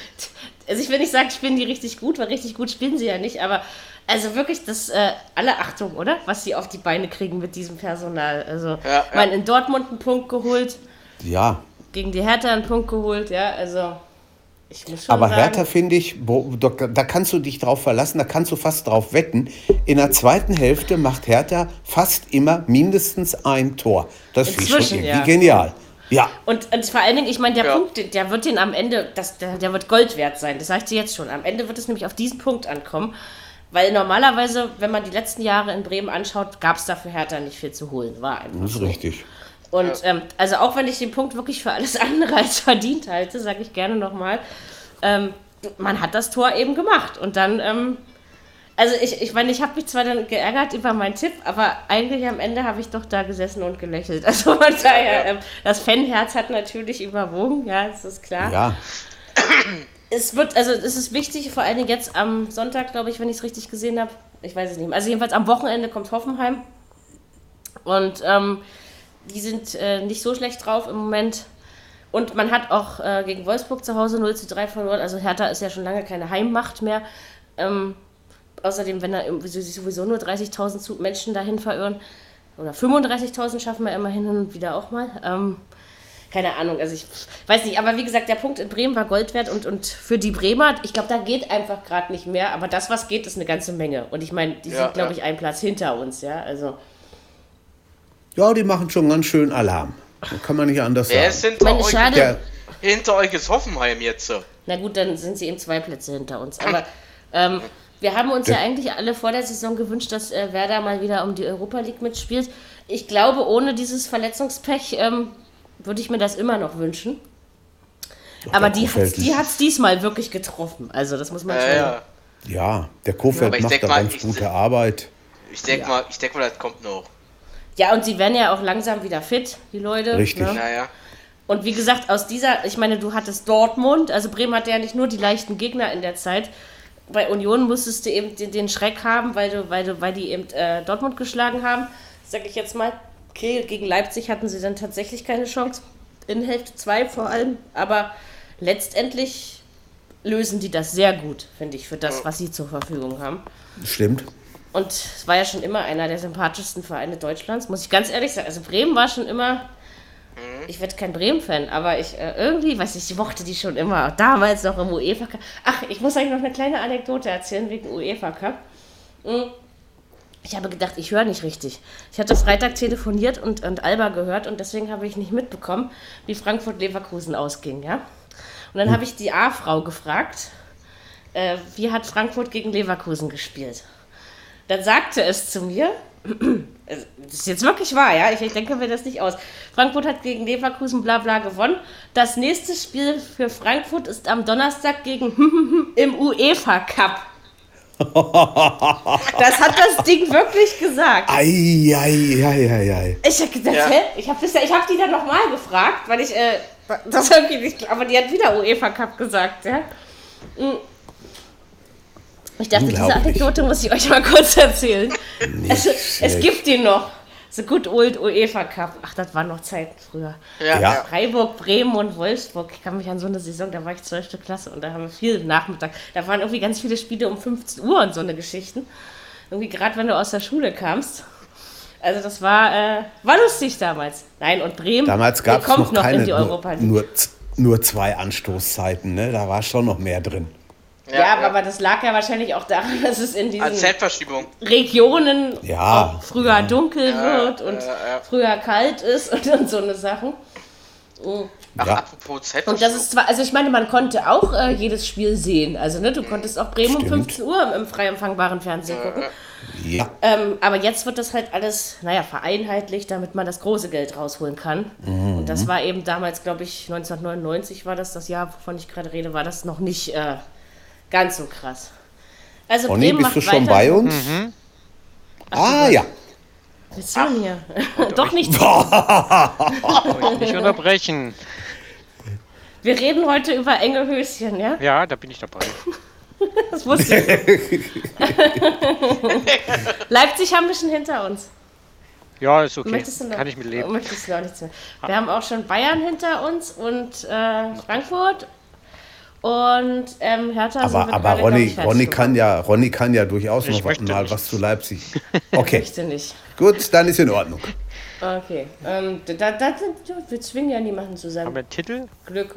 also ich will nicht sagen, spielen die richtig gut, weil richtig gut spielen sie ja nicht, aber also wirklich, das äh, alle Achtung, oder? Was sie auf die Beine kriegen mit diesem Personal. Also, Ja, ja. meine, in Dortmund einen Punkt geholt, Ja. Gegen die Hertha einen Punkt geholt, ja, also ich muss schon Aber sagen, Hertha finde ich, wo- da da kannst du dich drauf verlassen, da kannst du fast drauf wetten. In der zweiten Hälfte macht Hertha fast immer mindestens ein Tor. Das finde ich schon irgendwie ja. genial. Ja, Und, und vor allen Dingen, ich meine, der Ja. Punkt, der- wird den am Ende, das, der, der wird Gold wert sein. Das sage ich dir jetzt schon. Am Ende wird es nämlich auf diesen Punkt ankommen. Weil normalerweise, wenn man die letzten Jahre in Bremen anschaut, gab es dafür Hertha nicht viel zu holen. War einfach. das ist richtig. Und ähm, also auch wenn ich den Punkt wirklich für alles andere als verdient halte, sage ich gerne nochmal, ähm, man hat das Tor eben gemacht. Und dann ähm, Also ich, ich meine, ich habe mich zwar dann geärgert über meinen Tipp, aber eigentlich am Ende habe ich doch da gesessen und gelächelt. Also von daher, ähm, das Fanherz hat natürlich überwogen, ja, das ist klar. Ja. Es wird, also es ist wichtig, vor allen Dingen jetzt am Sonntag, glaube ich, wenn ich es richtig gesehen habe. Ich weiß es nicht mehr. Also jedenfalls am Wochenende kommt Hoffenheim. Und ähm, die sind äh, nicht so schlecht drauf im Moment. Und man hat auch äh, gegen Wolfsburg zu Hause 0 zu 3 verloren. Also Hertha ist ja schon lange keine Heimmacht mehr. Ähm, außerdem, wenn da sich sowieso nur 30.000 Menschen dahin verirren, oder 35.000 schaffen wir immerhin hin und wieder auch mal. Ähm, keine Ahnung, also ich weiß nicht, aber wie gesagt, der Punkt in Bremen war Gold wert und, und für die Bremer, ich glaube, da geht einfach gerade nicht mehr, aber das, was geht, ist eine ganze Menge. Und ich meine, die ja, sind, glaube ja. ich, einen Platz hinter uns, ja, also. Ja, die machen schon ganz schön Alarm. Kann man nicht anders Wer sagen. Ist hinter, euch, schade. hinter euch ist Hoffenheim jetzt. so. Na gut, dann sind sie eben zwei Plätze hinter uns. Aber ähm, wir haben uns ja eigentlich alle vor der Saison gewünscht, dass äh, Werder mal wieder um die Europa League mitspielt. Ich glaube, ohne dieses Verletzungspech ähm, würde ich mir das immer noch wünschen. Doch, Aber die hat es die diesmal wirklich getroffen. Also das muss man schon äh, ja. ja, der Kofeld macht da mal, ganz gute Arbeit. Ich denke ja. mal, denk mal, das kommt noch. Ja, und sie werden ja auch langsam wieder fit, die Leute. Richtig. Ne? Naja. Und wie gesagt, aus dieser, ich meine, du hattest Dortmund, also Bremen hatte ja nicht nur die leichten Gegner in der Zeit. Bei Union musstest du eben den, den Schreck haben, weil du, weil du, weil die eben äh, Dortmund geschlagen haben, sag ich jetzt mal. Okay, gegen Leipzig hatten sie dann tatsächlich keine Chance. In Hälfte 2 vor allem. Aber letztendlich lösen die das sehr gut, finde ich, für das, was sie zur Verfügung haben. Stimmt. Und es war ja schon immer einer der sympathischsten Vereine Deutschlands, muss ich ganz ehrlich sagen. Also Bremen war schon immer. Mhm. Ich werde kein Bremen-Fan, aber ich äh, irgendwie, weiß ich, ich mochte die schon immer. Damals noch im UEFA Cup. Ach, ich muss eigentlich noch eine kleine Anekdote erzählen wegen UEFA Cup. Mhm. Ich habe gedacht, ich höre nicht richtig. Ich hatte Freitag telefoniert und, und Alba gehört und deswegen habe ich nicht mitbekommen, wie Frankfurt-Leverkusen ausging, ja. Und dann hm. habe ich die A-Frau gefragt, äh, wie hat Frankfurt gegen Leverkusen gespielt? Dann sagte es zu mir, das ist jetzt wirklich wahr, ja, ich, ich denke mir das nicht aus. Frankfurt hat gegen Leverkusen bla bla gewonnen. Das nächste Spiel für Frankfurt ist am Donnerstag gegen im UEFA Cup. Das hat das Ding wirklich gesagt. Ei, ei, ei, ei, ei. Ich habe gedacht, ja. hä? Ich habe hab die dann nochmal gefragt, weil ich, äh, das irgendwie nicht, aber die hat wieder UEFA Cup gesagt, ja. Ich dachte, diese Anekdote muss ich euch mal kurz erzählen. Also, es gibt die noch. The Good Old UEFA Cup. Ach, das waren noch Zeiten früher. Ja. ja. Freiburg, Bremen und Wolfsburg. Ich kann mich an so eine Saison, da war ich 12. Klasse und da haben wir viel Nachmittag. Da waren irgendwie ganz viele Spiele um 15 Uhr und so eine Geschichten. Irgendwie gerade, wenn du aus der Schule kamst. Also das war, äh, war lustig damals. Nein, und Bremen damals gab es noch, noch keine, nur, nur, nur zwei Anstoßzeiten. Ne? Da war schon noch mehr drin. Ja, ja, aber das lag ja wahrscheinlich auch daran, dass es in diesen Regionen ja, früher ja. dunkel wird und früher kalt ist und, und so eine Sachen. Mhm. Ach, apropos Zeitverschiebung. Und das ist zwar, also ich meine, man konnte auch äh, jedes Spiel sehen. Also, ne, du konntest auch Bremen Stimmt. um 15 Uhr im, im frei empfangbaren Fernsehen gucken. Ja. Ähm, aber jetzt wird das halt alles, naja, vereinheitlicht, damit man das große Geld rausholen kann. Mhm. Und das war eben damals, glaube ich, 1999 war das, das Jahr, wovon ich gerade rede, war das noch nicht äh, ganz so krass. Also Onni, Bremen bist du schon bei uns? Mhm. ah, ja. Was ist denn hier? Doch nicht. nicht unterbrechen. Wir reden heute über enge Höschen, ja? Ja, da bin ich dabei. das wusste ich. Leipzig haben wir schon hinter uns. Ja, ist okay. Noch, Kann ich mit leben. Möchtest du noch nichts mehr. Wir haben auch schon Bayern hinter uns und äh, Frankfurt und ähm, Hertha aber, aber gerade, Ronny, Ronny, kann ja, Ronny kann ja durchaus ich noch mal was zu Leipzig. Okay. Ich möchte nicht. Gut, dann ist in Ordnung. Okay. Ähm, da, da, wir zwingen ja niemanden zusammen. Haben wir einen Titel? Glück.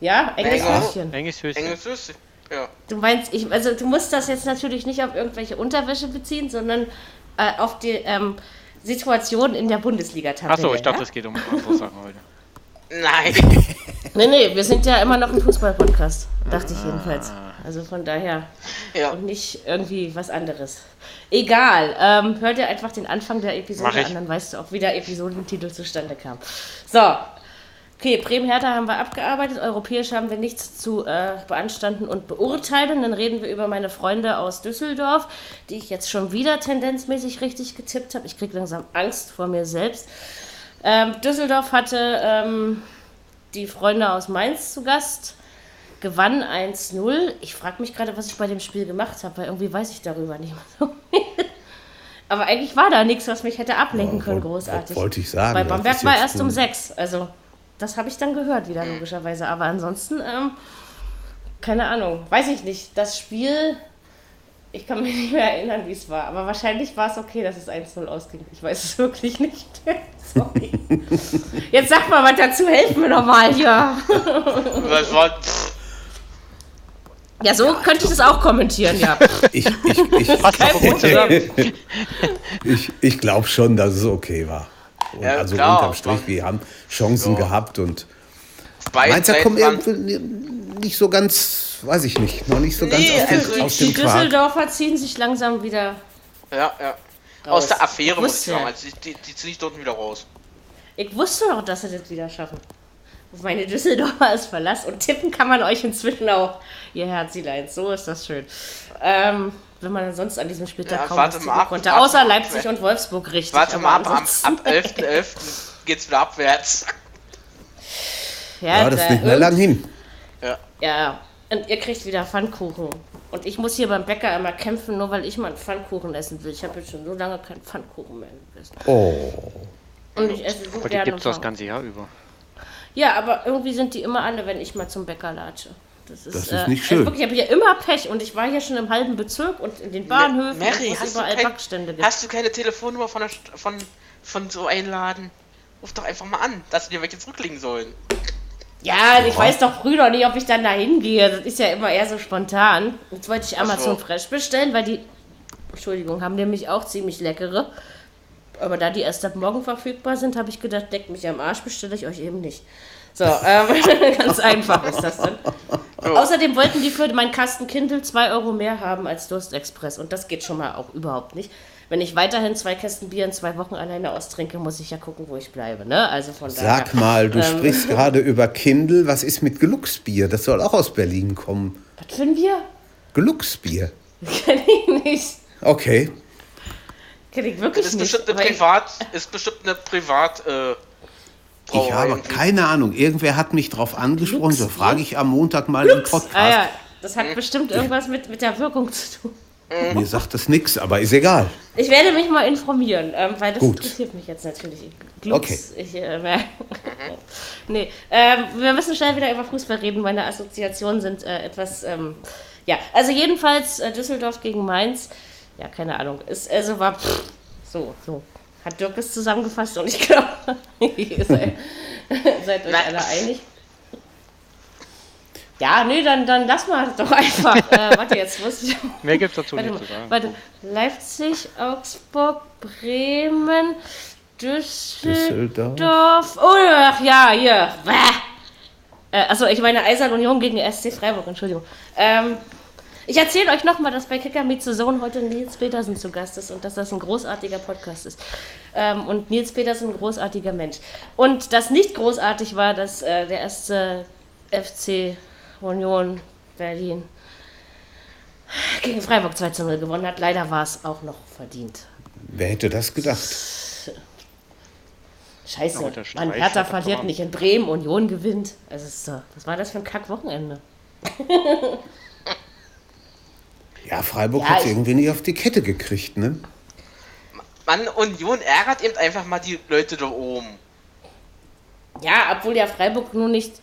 Ja, enges Höschen. Enges Höschen. Enges Höschen. Ja. Du meinst, ich, also du musst das jetzt natürlich nicht auf irgendwelche Unterwäsche beziehen, sondern äh, auf die ähm, Situation in der Bundesliga-Tabelle. Achso, ich dachte, es geht um andere Sachen heute. Nein. nee, nee, wir sind ja immer noch ein Fußball-Podcast. Dachte ich jedenfalls. Also von daher. Ja. Und nicht irgendwie was anderes. Egal. Ähm, hört ihr einfach den Anfang der Episode an, dann weißt du auch, wie der Episodentitel zustande kam. So. Okay, Bremen-Hertha haben wir abgearbeitet, europäisch haben wir nichts zu äh, beanstanden und beurteilen. Dann reden wir über meine Freunde aus Düsseldorf, die ich jetzt schon wieder tendenzmäßig richtig getippt habe. Ich kriege langsam Angst vor mir selbst. Ähm, Düsseldorf hatte ähm, die Freunde aus Mainz zu Gast, gewann 1-0. Ich frage mich gerade, was ich bei dem Spiel gemacht habe, weil irgendwie weiß ich darüber nicht mehr so Aber eigentlich war da nichts, was mich hätte ablenken können, großartig. Wollte ich sagen. Bei Bamberg war erst um 6. Also das habe ich dann gehört wieder, logischerweise. Aber ansonsten, ähm, keine Ahnung, weiß ich nicht. Das Spiel, ich kann mich nicht mehr erinnern, wie es war. Aber wahrscheinlich war es okay, dass es 1-0 ausging. Ich weiß es wirklich nicht. Sorry. Jetzt sag mal was dazu, helf mir nochmal hier. Was war. Ja, so ja, könnte ich das auch kommentieren, ja. Ich, ich, ich, ich, ich glaube schon, dass es okay war. Und ja, also klar, unterm Strich, wir haben Chancen ja. gehabt und Mainzer kommen irgendwie nicht so ganz, weiß ich nicht, noch nicht so ganz nee, aus, dem, also aus dem Die Düsseldorfer ziehen sich langsam wieder. Ja, ja. Raus. Aus der Affäre muss ich sagen. Also die, die, die ziehen sich dort wieder raus. Ich wusste doch, dass sie das wieder schaffen. Meine Düsseldorfer ist verlassen und tippen kann man euch inzwischen auch, ihr Herzilein. So ist das schön. Ähm, wenn man sonst an diesem Spieltag ja, kaum was ab, konnte. Ab, Außer ab, Leipzig ab, und Wolfsburg richtig. Warte mal ab, ab, ab 11.11. .11. geht's wieder abwärts. Ja, ja das ist nicht mehr lang hin. Ja. ja, und ihr kriegt wieder Pfannkuchen. Und ich muss hier beim Bäcker immer kämpfen, nur weil ich mal einen Pfannkuchen essen will. Ich habe jetzt schon so lange keinen Pfannkuchen mehr gegessen. Oh. Und ich esse so aber die gibt es das ganze Jahr über. Ja, aber irgendwie sind die immer alle, wenn ich mal zum Bäcker latsche. Das ist, das ist äh, nicht schön. Wirklich, ich habe hier immer Pech und ich war hier schon im halben Bezirk und in den Bahnhöfen, Mary, hast überall kein, Backstände gibt. Hast du keine Telefonnummer von, der, von, von so einem Laden? Ruf doch einfach mal an, dass sie dir welche zurücklegen sollen. Ja, ich weiß doch früh noch nicht, ob ich dann da hingehe. Das ist ja immer eher so spontan. Jetzt wollte ich Amazon so. Fresh bestellen, weil die, Entschuldigung, haben nämlich auch ziemlich leckere. Aber da die erst ab morgen verfügbar sind, habe ich gedacht, deckt mich am Arsch, bestelle ich euch eben nicht. So, ähm, ganz einfach ist das dann. Oh. Außerdem wollten die für meinen Kasten Kindle 2 Euro mehr haben als Durstexpress und das geht schon mal auch überhaupt nicht. Wenn ich weiterhin zwei Kästen Bier in zwei Wochen alleine austrinke, muss ich ja gucken, wo ich bleibe. Ne? Also von Sag daher, mal, du ähm, sprichst gerade über Kindle. Was ist mit Gelucksbier? Das soll auch aus Berlin kommen. Was für ein Bier? Gelucksbier. Kenn ich nicht. Okay. Kenn ich wirklich ist nicht. Bestimmt eine Privat, ist bestimmt eine Privat. Äh ich habe keine Ahnung. Irgendwer hat mich darauf angesprochen. So frage ich am Montag mal Lux. im Podcast. Ah, ja. Das hat bestimmt irgendwas mit, mit der Wirkung zu tun. Mir sagt das nichts, aber ist egal. Ich werde mich mal informieren, ähm, weil das Gut. interessiert mich jetzt natürlich. Glücks, okay. Ich, äh, nee, ähm, wir müssen schnell wieder über Fußball reden. Meine Assoziationen sind äh, etwas. Ähm, ja, also jedenfalls äh, Düsseldorf gegen Mainz. Ja, keine Ahnung. Ist, also war pff, so, so hat Dirk es zusammengefasst und ich glaube, ihr seid, seid euch alle einig. Ja, nee, dann, dann lass mal doch einfach. Äh, warte, jetzt muss ich. Mehr gibt es dazu warte, nicht zu sagen. Warte, Leipzig, Augsburg, Bremen, Düsseldorf. Düsseldorf. Oh, ach ja, hier. Äh, also ich meine Eisern Union gegen SC Freiburg, Entschuldigung. Ähm, ich erzähle euch nochmal, dass bei Kicker Meet Zone heute Nils Petersen zu Gast ist und dass das ein großartiger Podcast ist. Ähm, und Nils Petersen ein großartiger Mensch. Und das nicht großartig war, dass äh, der erste FC Union Berlin gegen Freiburg 2 zu 0 gewonnen hat. Leider war es auch noch verdient. Wer hätte das gedacht? Scheiße, man Hertha verliert nicht in Bremen, Union gewinnt. Also, was war das für ein Kack-Wochenende? Ja, Freiburg ja, hat es irgendwie nicht auf die Kette gekriegt, ne? Mann, Union ärgert eben einfach mal die Leute da oben. Ja, obwohl ja Freiburg nur nicht.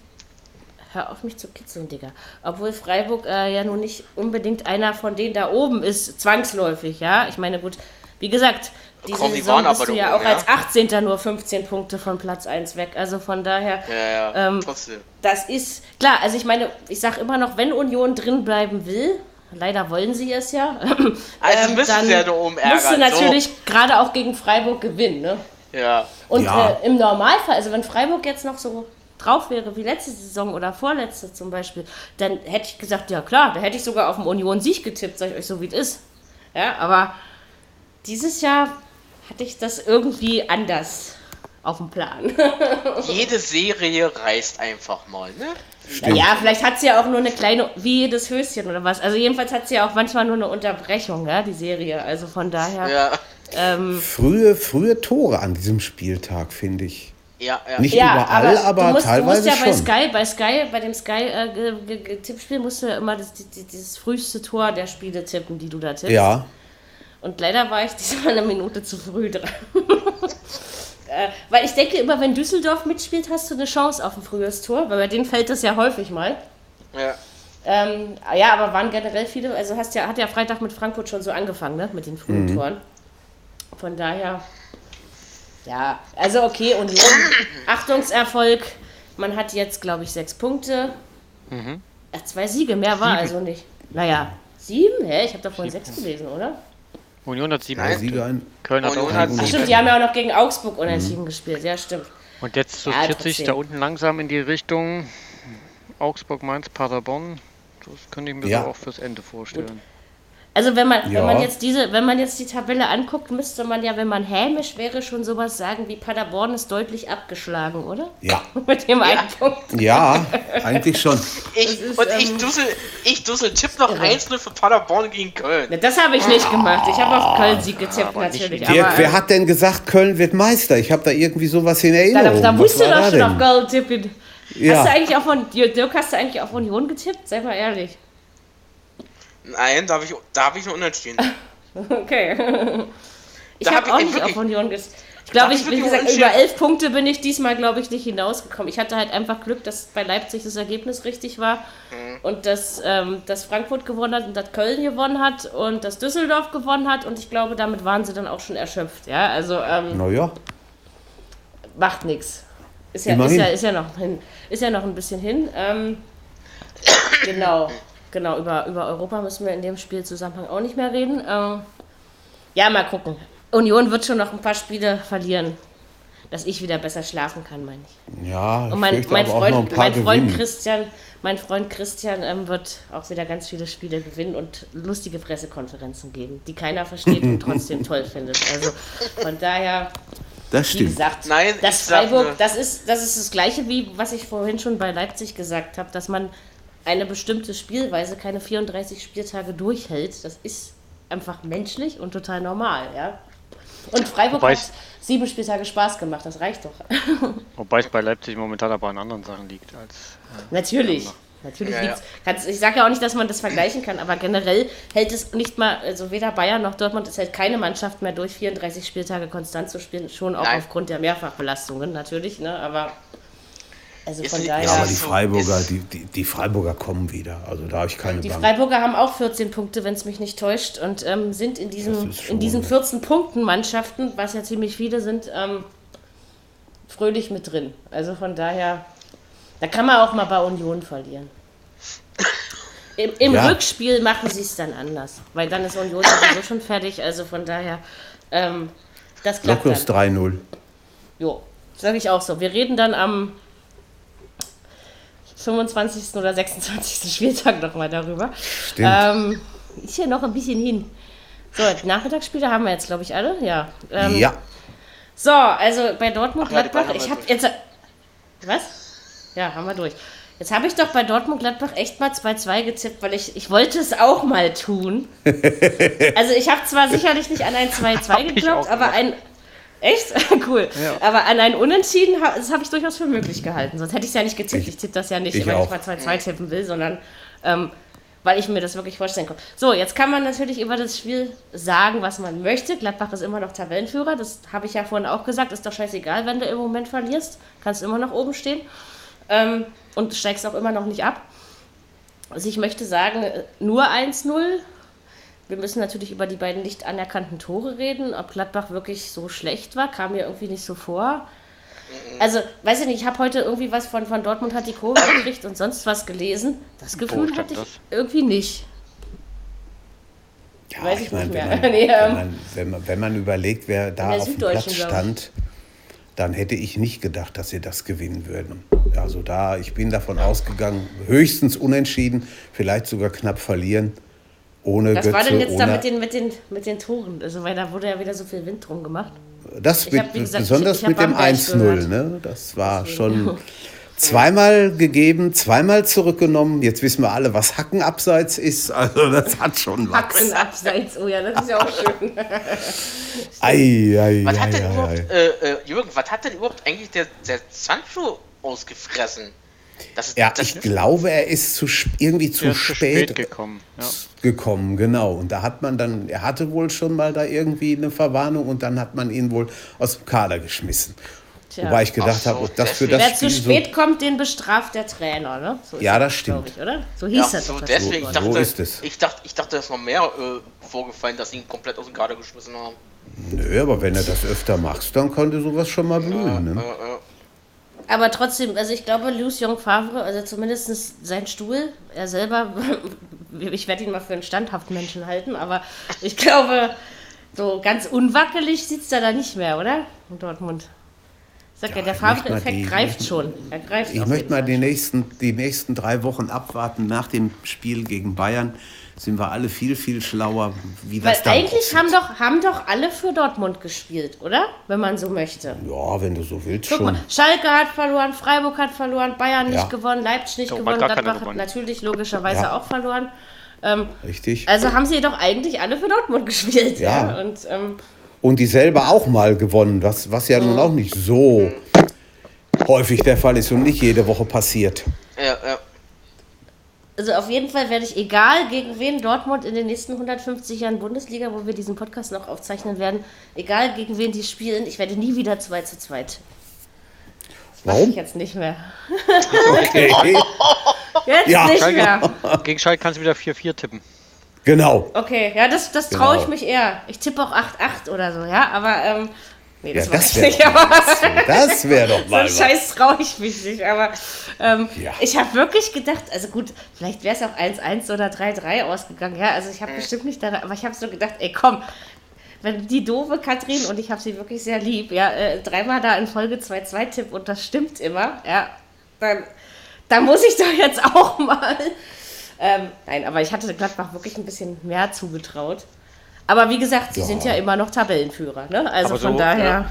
Hör auf mich zu kitzeln, Digga. Obwohl Freiburg äh, ja nun nicht unbedingt einer von denen da oben ist, zwangsläufig, ja. Ich meine, gut, wie gesagt, diese Komm, die Saison bist du ja oben, auch ja? als 18. nur 15 Punkte von Platz 1 weg. Also von daher. Ja, ja, ähm, trotzdem. Das ist, klar, also ich meine, ich sag immer noch, wenn Union drin bleiben will, Leider wollen sie es ja. Also ähm, müssen sie ja da oben. Musst du natürlich so. gerade auch gegen Freiburg gewinnen, ne? Ja. Und ja. Äh, im Normalfall, also wenn Freiburg jetzt noch so drauf wäre wie letzte Saison oder vorletzte zum Beispiel, dann hätte ich gesagt, ja klar, da hätte ich sogar auf dem Union-Sieg getippt, sag ich euch so, wie es ist. Ja, aber dieses Jahr hatte ich das irgendwie anders auf dem Plan. Jede Serie reißt einfach mal, ne? Stimmt. Ja, vielleicht hat sie ja auch nur eine kleine, wie jedes Höschen oder was. Also jedenfalls hat sie ja auch manchmal nur eine Unterbrechung, ja, die Serie. Also von daher. Ja. Ähm, frühe, frühe Tore an diesem Spieltag, finde ich. Ja, ja. Nicht ja, überall, aber, aber musst, teilweise Du musst ja bei schon. Sky, bei Sky, bei dem Sky-Tippspiel äh, musst du ja immer das, dieses früheste Tor der Spiele tippen, die du da tippst. Ja. Und leider war ich diesmal eine Minute zu früh dran. äh, weil ich denke immer, wenn Düsseldorf mitspielt, hast du eine Chance auf ein frühes Tor, weil bei denen fällt das ja häufig mal. Ja. Ähm, ja, aber waren generell viele, also hast ja, hat ja Freitag mit Frankfurt schon so angefangen, ne, mit den frühen mhm. Toren. Von daher ja, also okay, Union, Achtungserfolg. Man hat jetzt, glaube ich, sechs Punkte. Mhm. Zwei Siege, mehr war sieben. also nicht. Naja, sieben? Hä? Ich habe doch vorhin sechs gelesen, oder? Union hat sieben Nein, Siege ein. Köln hat auch Ach stimmt, die haben ja auch noch gegen Augsburg unentschieden mhm. gespielt. Ja, stimmt. Und jetzt sortiert ja, sich da unten langsam in die Richtung Augsburg, Mainz, Paderborn. Das könnte ich mir ja. so auch fürs Ende vorstellen. Gut. Also wenn man, ja. wenn man jetzt diese, wenn man jetzt die Tabelle anguckt, müsste man ja, wenn man hämisch wäre, schon sowas sagen wie Paderborn ist deutlich abgeschlagen, oder? Ja. Mit dem ja. einen Punkt. Ja, eigentlich schon. Ich, ist, und ich ähm, dussel, ich dussel Tipp noch 1-0 für Paderborn gegen Köln. Ja, das habe ich nicht gemacht. Ich habe auf Köln-Sieg getippt, natürlich. Dirk, aber, wer ähm, hat denn gesagt, Köln wird Meister? Ich habe da irgendwie sowas in Erinnerung. Da, da musst du doch schon auf Köln tippen. Ja. Hast du eigentlich auch von, Dirk, hast du eigentlich auf Union getippt? Sei mal ehrlich. Nein, da habe ich, hab ich nur unentschieden. okay. Ich habe hab auch nicht auf Union ges Ich glaube, ich, wie gesagt, über elf Punkte bin ich diesmal, glaube ich, nicht hinausgekommen. Ich hatte halt einfach Glück, dass bei Leipzig das Ergebnis richtig war mhm. und dass, ähm, dass Frankfurt gewonnen hat und dass Köln gewonnen hat und dass Düsseldorf gewonnen hat und ich glaube, damit waren sie dann auch schon erschöpft. Ja, also. Ähm, naja. Macht nichts. Ist ja, ist, ja, ist, ja noch hin, ist ja noch ein bisschen hin. Ähm, genau genau, über, über Europa müssen wir in dem Spielzusammenhang auch nicht mehr reden. Ähm, ja, mal gucken. Union wird schon noch ein paar Spiele verlieren, dass ich wieder besser schlafen kann, meine ich. Ja, und mein, mein Freund, mein Freund Christian, mein Freund Christian ähm, wird auch wieder ganz viele Spiele gewinnen und lustige Pressekonferenzen geben, die keiner versteht und trotzdem toll findet. Also von daher. Das stimmt. Wie gesagt, Nein, das Freiburg, das ist, das ist das Gleiche, wie was ich vorhin schon bei Leipzig gesagt habe, dass man eine bestimmte Spielweise keine 34 Spieltage durchhält, das ist einfach menschlich und total normal, ja. Und Freiburg Wobei hat sieben Spieltage Spaß gemacht, das reicht doch. Wobei es bei Leipzig momentan aber an anderen Sachen liegt als. Äh, Natürlich. Natürlich ja. Ja. Ich sage ja auch nicht, dass man das vergleichen kann, aber generell hält es nicht mal, also weder Bayern noch Dortmund, es hält keine Mannschaft mehr durch, 34 Spieltage konstant zu spielen, schon auch Nein. aufgrund der Mehrfachbelastungen natürlich, ne? Aber also von ist, daher. Ja, aber die Freiburger, die, die, die, Freiburger kommen wieder. Also da habe ich keine Die Bank. Freiburger haben auch 14 Punkte, wenn es mich nicht täuscht, und ähm, sind in, diesem, in diesen 14 Punkten Mannschaften, was ja ziemlich viele sind, ähm, fröhlich mit drin. Also von daher, da kann man auch mal bei Union verlieren. Im, im ja. Rückspiel machen sie es dann anders, weil dann ist Union sowieso schon fertig. Also von daher, ähm, das klappt Lockus 3-0. Jo, sage ich auch so. Wir reden dann am 25. oder 26. Spieltag nochmal darüber. Stimmt. Ähm, ist ja noch ein bisschen hin. So, Nachmittagsspiele haben wir jetzt, glaube ich, alle. Ja. Ähm, ja. So, also bei Dortmund Gladbach, ich habe jetzt. Was? Ja, haben wir durch. Jetzt habe ich doch bei Dortmund Gladbach echt mal 2-2 getippt, weil ich, ich wollte es auch mal tun. also ich habe zwar sicherlich nicht an ein 2-2 geglaubt, aber ein, Echt? cool. Ja. Aber an ein Unentschieden, das habe ich durchaus für möglich gehalten. Sonst hätte ich es ja nicht getippt. Ich, ich tippe das ja nicht, ich weil auch. ich mal 2-2 tippen will, sondern ähm, weil ich mir das wirklich vorstellen kann. So, jetzt kann man natürlich über das Spiel sagen, was man möchte. Gladbach ist immer noch Tabellenführer. Das habe ich ja vorhin auch gesagt. Ist doch scheißegal, wenn du im Moment verlierst. Kannst immer noch oben stehen. Ähm, und steigst auch immer noch nicht ab. Also ich möchte sagen, nur 1-0 wir müssen natürlich über die beiden nicht anerkannten Tore reden. Ob Gladbach wirklich so schlecht war, kam mir irgendwie nicht so vor. Also, weiß ich nicht, ich habe heute irgendwie was von, von Dortmund hat die Kurve gekriegt und sonst was gelesen. Das Gefühl hatte ich das? irgendwie nicht. Ja, weiß ich, ich meine, wenn, man, nee, wenn, man, wenn, man, wenn man überlegt, wer da auf dem Platz stand, dann hätte ich nicht gedacht, dass sie das gewinnen würden. Also da, ich bin davon ausgegangen, höchstens unentschieden, vielleicht sogar knapp verlieren. Ohne Was Götze, war denn jetzt da mit den, mit, den, mit den Toren? Also, weil da wurde ja wieder so viel Wind drum gemacht. Das Ich mit, hab, wie gesagt, besonders ich- ich mit dem Bamberg 1-0, gehört. ne? Das war schon zweimal gegeben, zweimal zurückgenommen. Jetzt wissen wir alle, was Hacken abseits ist. Also das hat schon was. Hacken abseits, oh ja, das ist ja auch schön. Ei, ei, Was hat ei, denn ei, überhaupt, ei. äh, äh, Jürgen, was hat denn überhaupt eigentlich der, der Sancho ausgefressen? Das ist, Ja, das, ich glaube, er ist zu, irgendwie zu ist zu spät, spät gekommen. Ja. gekommen, genau. Und da hat man dann, er hatte wohl schon mal da irgendwie eine Verwarnung und dann hat man ihn wohl aus dem Kader geschmissen. Tja. Wobei ich gedacht Ach so, habe, ob das für das Wer zu Spiel spät kommt, den bestraft der Trainer, ne? So ist Ja, das glaub stimmt. Ich, oder? So hieß ja, das so doch. das deswegen. So dachte, ist es. ich dachte, ich dachte, da ist noch mehr äh, vorgefallen, dass sie ihn komplett aus dem Kader geschmissen haben. so, nö, aber wenn er das öfter macht, dann könnte sowas schon mal blühen. Äh, Ne? äh, Aber trotzdem, also ich glaube, Luce Jong Favre, also zumindest sein Stuhl, er selber, ich werde ihn mal für einen standhaften Menschen halten, aber ich glaube, so ganz unwackelig sitzt er da nicht mehr, oder? In Dortmund. Sag ja, Ja, der Favre-Effekt greift schon. Er greift Ich möchte mal die nächsten, die nächsten drei Wochen abwarten. Nach dem Spiel gegen Bayern sind wir alle viel, viel schlauer, wie Weil das dann eigentlich aussieht. haben doch, haben doch alle für Dortmund gespielt, oder? Wenn man so möchte. Ja, wenn du so willst Guck schon. mal, Schalke hat verloren, Freiburg hat verloren, Bayern nicht Ja. gewonnen, Leipzig nicht Doch, gewonnen, Gladbach hat natürlich logischerweise Ja. auch verloren. Richtig. Also haben sie doch eigentlich alle für Dortmund gespielt. Ja. Ja. Und ähm, Und die selber auch mal gewonnen, was, was ja nun auch nicht so häufig der Fall ist und nicht jede Woche passiert. ja, ja. Also auf jeden Fall werde ich, egal gegen wen Dortmund in den nächsten 150 Jahren Bundesliga, wo wir diesen Podcast noch aufzeichnen werden, egal gegen wen die spielen, ich werde nie wieder 2 zu 2 tippen. Das mache Warum? ich jetzt nicht mehr. Okay. Jetzt Ja. nicht mehr. gegen Schalke kannst du wieder 4-4 tippen. genau. Okay, ja, das, das traue ich Genau. mich eher. Ich tippe auch 8-8 oder so, ja, aber ähm, nee, das Ja, das wäre aber das wär doch so mal was. Scheiß traue ich mich nicht, aber ähm, Ja. ich habe wirklich gedacht, also gut, vielleicht wäre es auch 1-1 oder 3-3 ausgegangen, ja, also ich habe bestimmt nicht daran, aber ich habe so gedacht, ey komm, wenn die doofe Katrin, und ich habe sie wirklich sehr lieb, ja, äh, dreimal da in Folge 2-2 tipp und das stimmt immer, ja, dann, dann muss ich doch jetzt auch mal. Ähm, nein, aber ich hatte Gladbach wirklich ein bisschen mehr zugetraut. Aber wie gesagt, sie Ja. sind ja immer noch Tabellenführer, ne? Also Aber von so, daher. ja.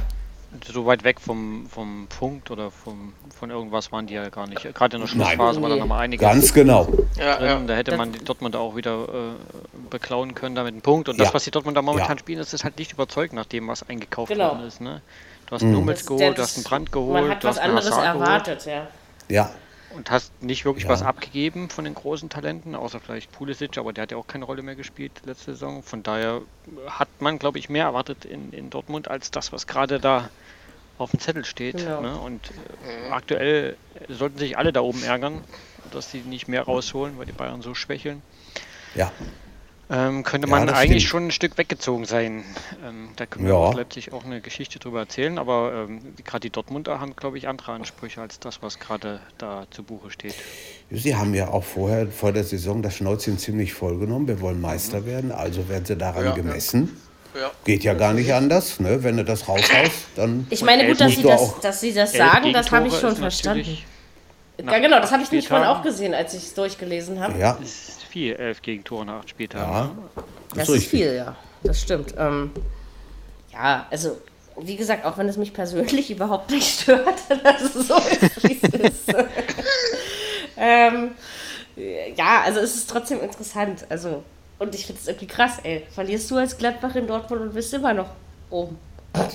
So weit weg vom, vom Punkt oder vom, von irgendwas waren die ja gar nicht. Gerade in der Schlussphase war da Nee. noch mal einiges Ganz genau. ja, drin. ja. Da hätte Das- man die Dortmund auch wieder äh, beklauen können damit einen Punkt. Und das, Ja. was die Dortmund da momentan Ja. spielen, das ist halt nicht überzeugend nach dem, was eingekauft Genau. worden ist. Ne? Du hast einen Hummels das- geholt, du hast einen Brand geholt, Man hat du was hast anderes Hazard geholt erwartet, ja. Ja. Und hast nicht wirklich Ja. was abgegeben von den großen Talenten, außer vielleicht Pulisic, aber der hat ja auch keine Rolle mehr gespielt letzte Saison. Von daher hat man, glaube ich, mehr erwartet in, in Dortmund als das, was gerade da auf dem Zettel steht. Genau. Ne? Und äh, aktuell sollten sich alle da oben ärgern, dass sie nicht mehr rausholen, weil die Bayern so schwächeln. Ja. Ähm, könnte Ja, man das eigentlich stimmt. schon ein Stück weggezogen sein. Ähm, da können wir Ja. auch Leipzig auch eine Geschichte drüber erzählen, aber ähm, gerade die Dortmunder haben, glaube ich, andere Ansprüche als das, was gerade da zu Buche steht. Sie haben ja auch vorher, vor der Saison, das Schnäuzchen ziemlich vollgenommen. Wir wollen Meister werden, also werden sie daran Ja, ja. gemessen. ja. Geht ja gar nicht anders, ne? Wenn du das raushaust, dann. Ich meine, gut, dass sie das, dass sie das sagen, das habe ich schon verstanden. Ja, genau, das habe ich nicht vorhin auch gesehen, als ich es durchgelesen habe. Ja, ist viel, elf Gegentore nach acht Spieltagen. ja. ne? Das ist ist viel, ja. Das stimmt. Ähm, ja, also, wie gesagt, auch wenn es mich persönlich überhaupt nicht stört, dass es so ist, wie es ist. ähm, ja, also es ist trotzdem interessant. Also, und ich finde es irgendwie krass, ey. Verlierst du als Gladbach in Dortmund und bist immer noch oben.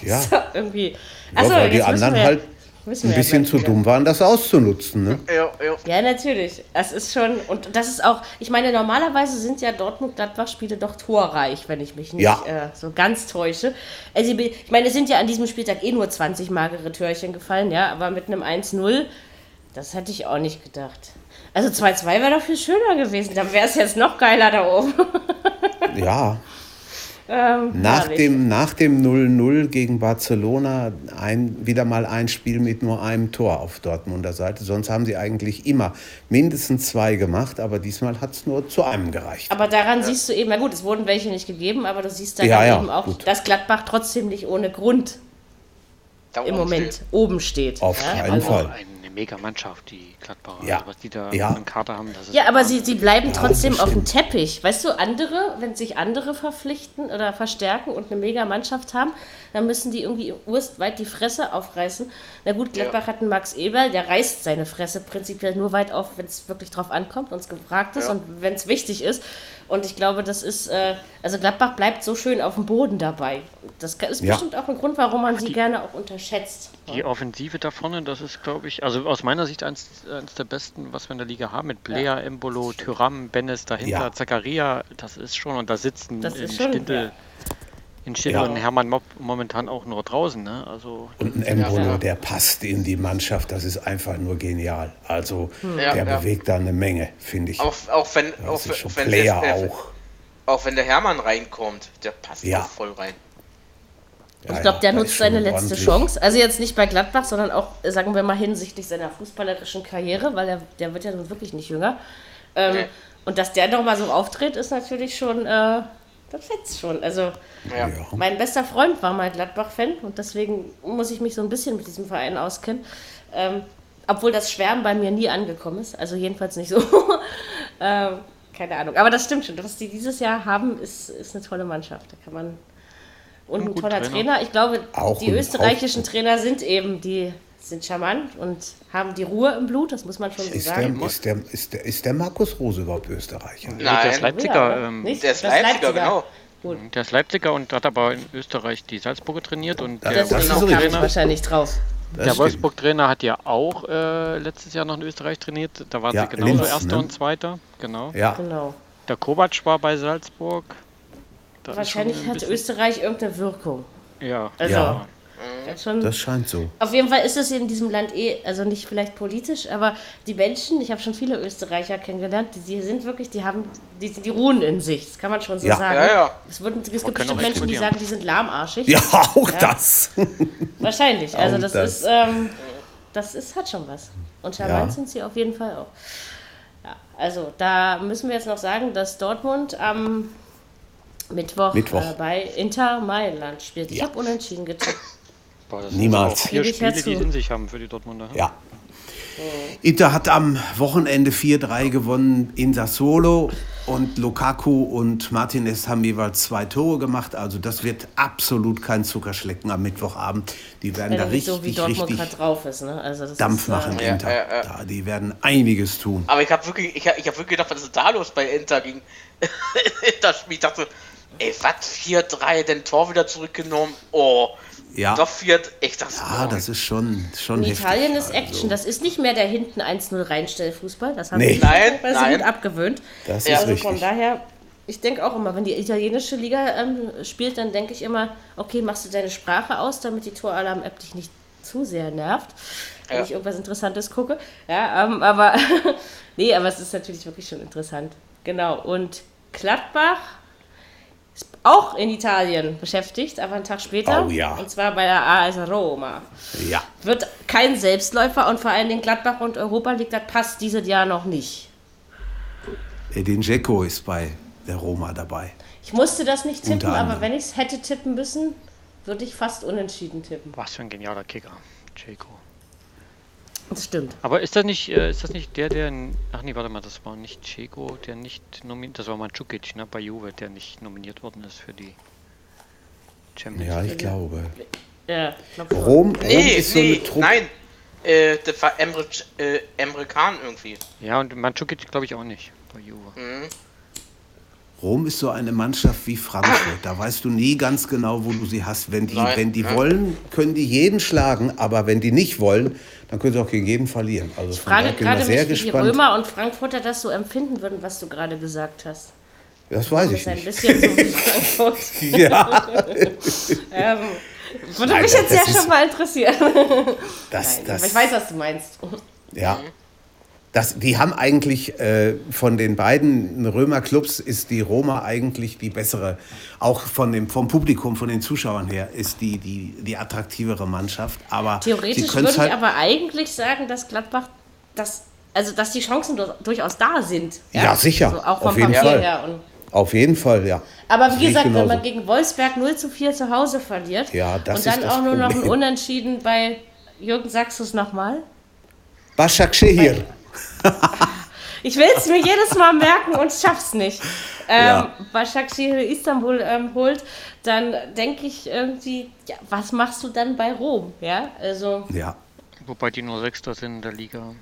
Ja. So, irgendwie. Ja, Achso, weil die anderen halt wissen ein ja bisschen zu dumm waren, das auszunutzen. Ne? Ja, ja. Ja, natürlich. Das ist schon, und das ist auch, ich meine, normalerweise sind ja Dortmund-Gladbach-Spiele doch torreich, wenn ich mich nicht Ja. äh, so ganz täusche. Also, ich meine, es sind ja an diesem Spieltag eh nur 20 magere Türchen gefallen, ja, aber mit einem 1-0, das hätte ich auch nicht gedacht. Also 2-2 wäre doch viel schöner gewesen, dann wäre es jetzt noch geiler da oben. Ja. ähm, Nach dem, nach dem 0-0 gegen Barcelona ein, wieder mal ein Spiel mit nur einem Tor auf Dortmunder Seite. Sonst haben sie eigentlich immer mindestens zwei gemacht, aber diesmal hat es nur zu einem gereicht. Aber daran siehst du eben, na gut, es wurden welche nicht gegeben, aber du siehst daran Ja, ja, eben auch, gut. dass Gladbach trotzdem nicht ohne Grund Da im oben Moment steht. oben steht. Auf ja? keinen also, Fall. Ein eine mega Mannschaft, die Gladbacher. Ja. Also was die da Ja. im Kader haben, das ist Ja, aber sie, sie bleiben trotzdem das auf dem. Teppich. Weißt du, andere, wenn sich andere verpflichten oder verstärken und eine mega Mannschaft haben, dann müssen die irgendwie weit die Fresse aufreißen. Na gut, Gladbach hat einen Max Eberl, der reißt seine Fresse prinzipiell nur weit auf, wenn es wirklich drauf ankommt und es gefragt ist Ja. und wenn es wichtig ist. Und ich glaube, das ist, äh, also Gladbach bleibt so schön auf dem Boden dabei. Das ist Ja. bestimmt auch ein Grund, warum man sie gerne auch unterschätzt. Die Offensive da vorne, das ist, glaube ich, also aus meiner Sicht eins, eins der besten, was wir in der Liga haben, mit Blea, Embolo, Tyram, Bennis dahinter, Ja. Zakaria, das ist schon, und da sitzen Das ist schon, Stindl, ja. In Stindl Ja. und Hermann Mopp momentan auch nur draußen, ne? Also Und ein Embolo, Ja. der passt in die Mannschaft, das ist einfach nur genial. Also Ja, der ja. bewegt da eine Menge, finde ich. Auch, auch wenn, auch, wenn Player der, auch. auch wenn der Hermann reinkommt, der passt Ja. auch voll rein. Ja, Ich glaube, der nutzt seine letzte ordentlich. Chance. Also jetzt nicht bei Gladbach, sondern auch, sagen wir mal, hinsichtlich seiner fußballerischen Karriere, weil er, der wird ja nun wirklich nicht jünger. Ähm, Nee. Und dass der nochmal so auftritt, ist natürlich schon, äh, das fetzt schon. Also Ja. Mein bester Freund war mal Gladbach-Fan und deswegen muss ich mich so ein bisschen mit diesem Verein auskennen. Ähm, obwohl das Schwärmen bei mir nie angekommen ist. Also jedenfalls nicht so. ähm, keine Ahnung. Aber das stimmt schon. Was die dieses Jahr haben, ist, ist eine tolle Mannschaft. Da kann man. Und Ein ein toller Trainer. Trainer. Ich glaube, Auch die österreichischen Trainer sind eben, die sind charmant und haben die Ruhe im Blut, das muss man schon Ist der, sagen. ist, der, ist, der, ist der Markus Rose überhaupt Österreicher? der ist Nein, Leipziger, Ja, ähm, Nicht? der ist Das Leipziger, genau. Gut. der ist Leipziger und hat aber in Österreich die Salzburger trainiert und der das so kam ich wahrscheinlich drauf. Das Der. Wolfsburg-Trainer hat ja auch äh, letztes Jahr noch in Österreich trainiert. Da waren Ja, sie genauso Linz, Erster ne? und Zweiter. Genau. Ja, Genau. Der Kovac war bei Salzburg. Das ist Wahrscheinlich hat bisschen- Österreich irgendeine Wirkung. Ja. Also, Ja. Das schon, das scheint so. auf jeden Fall ist es in diesem Land eh, also nicht vielleicht politisch, aber die Menschen, ich habe schon viele Österreicher kennengelernt, die, die sind wirklich, die haben, die, die ruhen in sich, das kann man schon so Ja. sagen. Ja, ja. Es, würden, es gibt bestimmt Menschen, die sagen, die sind lahmarschig. Ja, auch Ja. das. Wahrscheinlich. Also das, das. ist, ähm, das ist, hat schon was. Und charmant Ja. sind sie auf jeden Fall auch. Ja, also da müssen wir jetzt noch sagen, dass Dortmund am Mittwoch, Mittwoch. Äh, bei Inter Mailand spielt. Ich Ja. habe unentschieden getippt. Boah, Niemals. Vier Spiele, die es in sich haben für die Dortmunder. Ja. Inter hat am Wochenende 4-3 gewonnen in Sassuolo und Lukaku und Martinez haben jeweils zwei Tore gemacht. Also das wird absolut kein Zuckerschlecken am Mittwochabend. Die werden da nicht so wie richtig, Dortmund richtig drauf ist. Ne? Also das Dampf ist, machen, Äh, Ja, Inter. ja, ja. Da, die werden einiges tun. Aber ich habe wirklich, ich hab, ich hab wirklich gedacht, was ist da los bei Inter gegen Inter-Spiel? Ich dachte, ey, was, 4-3, den Tor wieder zurückgenommen. Oh, Ja. doch 4, ich dachte, Ja, oh. das ist schon, schon in heftig. Italien ist Also, Action. Das ist nicht mehr der hinten 1-0 Reinstellfußball. Das haben Nee. sie Nein, nein. gut abgewöhnt. Das Ja, ist Also von richtig. daher, ich denke auch immer, wenn die italienische Liga ähm, spielt, dann denke ich immer, okay, machst du deine Sprache aus, damit die Toralarm-App dich nicht zu sehr nervt, wenn Ja. ich irgendwas Interessantes gucke. Ja, ähm, aber nee, aber es ist natürlich wirklich schon interessant. Genau. Und Gladbach auch in Italien beschäftigt, aber einen Tag später. Oh ja. Und zwar bei der AS Roma. Ja, Wird kein Selbstläufer und vor allen Dingen Gladbach und Europa League, das passt dieses Jahr noch nicht. Edin Dzeko ist bei der Roma dabei. Ich musste das nicht tippen, aber wenn ich es hätte tippen müssen, würde ich fast unentschieden tippen. Was für ein genialer Kicker. Jaco. Das stimmt. Aber ist das nicht, äh, ist das nicht der, der. n- Ach nee, warte mal, das war nicht Checo, der nicht nominiert. Das war Mandzukic, ne, bei Juve, der nicht nominiert worden ist für die Champions Ja, ich glaube. Ja, ich glaub schon. Rom, Rom Nee, ist so eine nee, Truppe. nein. Äh, das war Emre, äh, Emre Can irgendwie. Ja, und Mandzukic glaube ich auch nicht bei Juve. Rom ist so eine Mannschaft wie Frankfurt. Da weißt du nie ganz genau, wo du sie hast. Wenn die, Nein, wenn die wollen, können die jeden schlagen, aber wenn die nicht wollen, dann können sie auch gegen jeden verlieren. Also Ich frage gerade sehr mich, wie die gespannt. Römer und Frankfurter das so empfinden würden, was du gerade gesagt hast. Das weiß Das ich ist ein nicht. bisschen so wie Frankfurt. Ja, ähm, würde Nein, mich jetzt das ja schon mal interessieren. das, Nein, das, aber ich weiß, was du meinst. ja. Das, die haben eigentlich äh, von den beiden Römerclubs ist die Roma eigentlich die bessere, auch von dem, vom Publikum, von den Zuschauern her, ist die, die, die attraktivere Mannschaft. Aber Theoretisch würde ich halt, aber eigentlich sagen, dass Gladbach das, also dass die Chancen dur- durchaus da sind. Ja, sicher. So auch vom Auf jeden Papier Fall. her. Auf jeden Fall, ja. aber wie gesagt, wenn genauso. man gegen Wolfsberg 0 zu 4 zu Hause verliert Ja, das und dann auch nur noch ein Problem. Unentschieden bei Jürgen Sachsus nochmal. Başakşehir. Ich will es mir jedes Mal merken und schaff's nicht. Ähm, Ja. Başakşehir Istanbul ähm, holt, dann denke ich irgendwie, ja, was machst du dann bei Rom? Ja, also Ja, Wobei die nur Sechster sind in der Liga.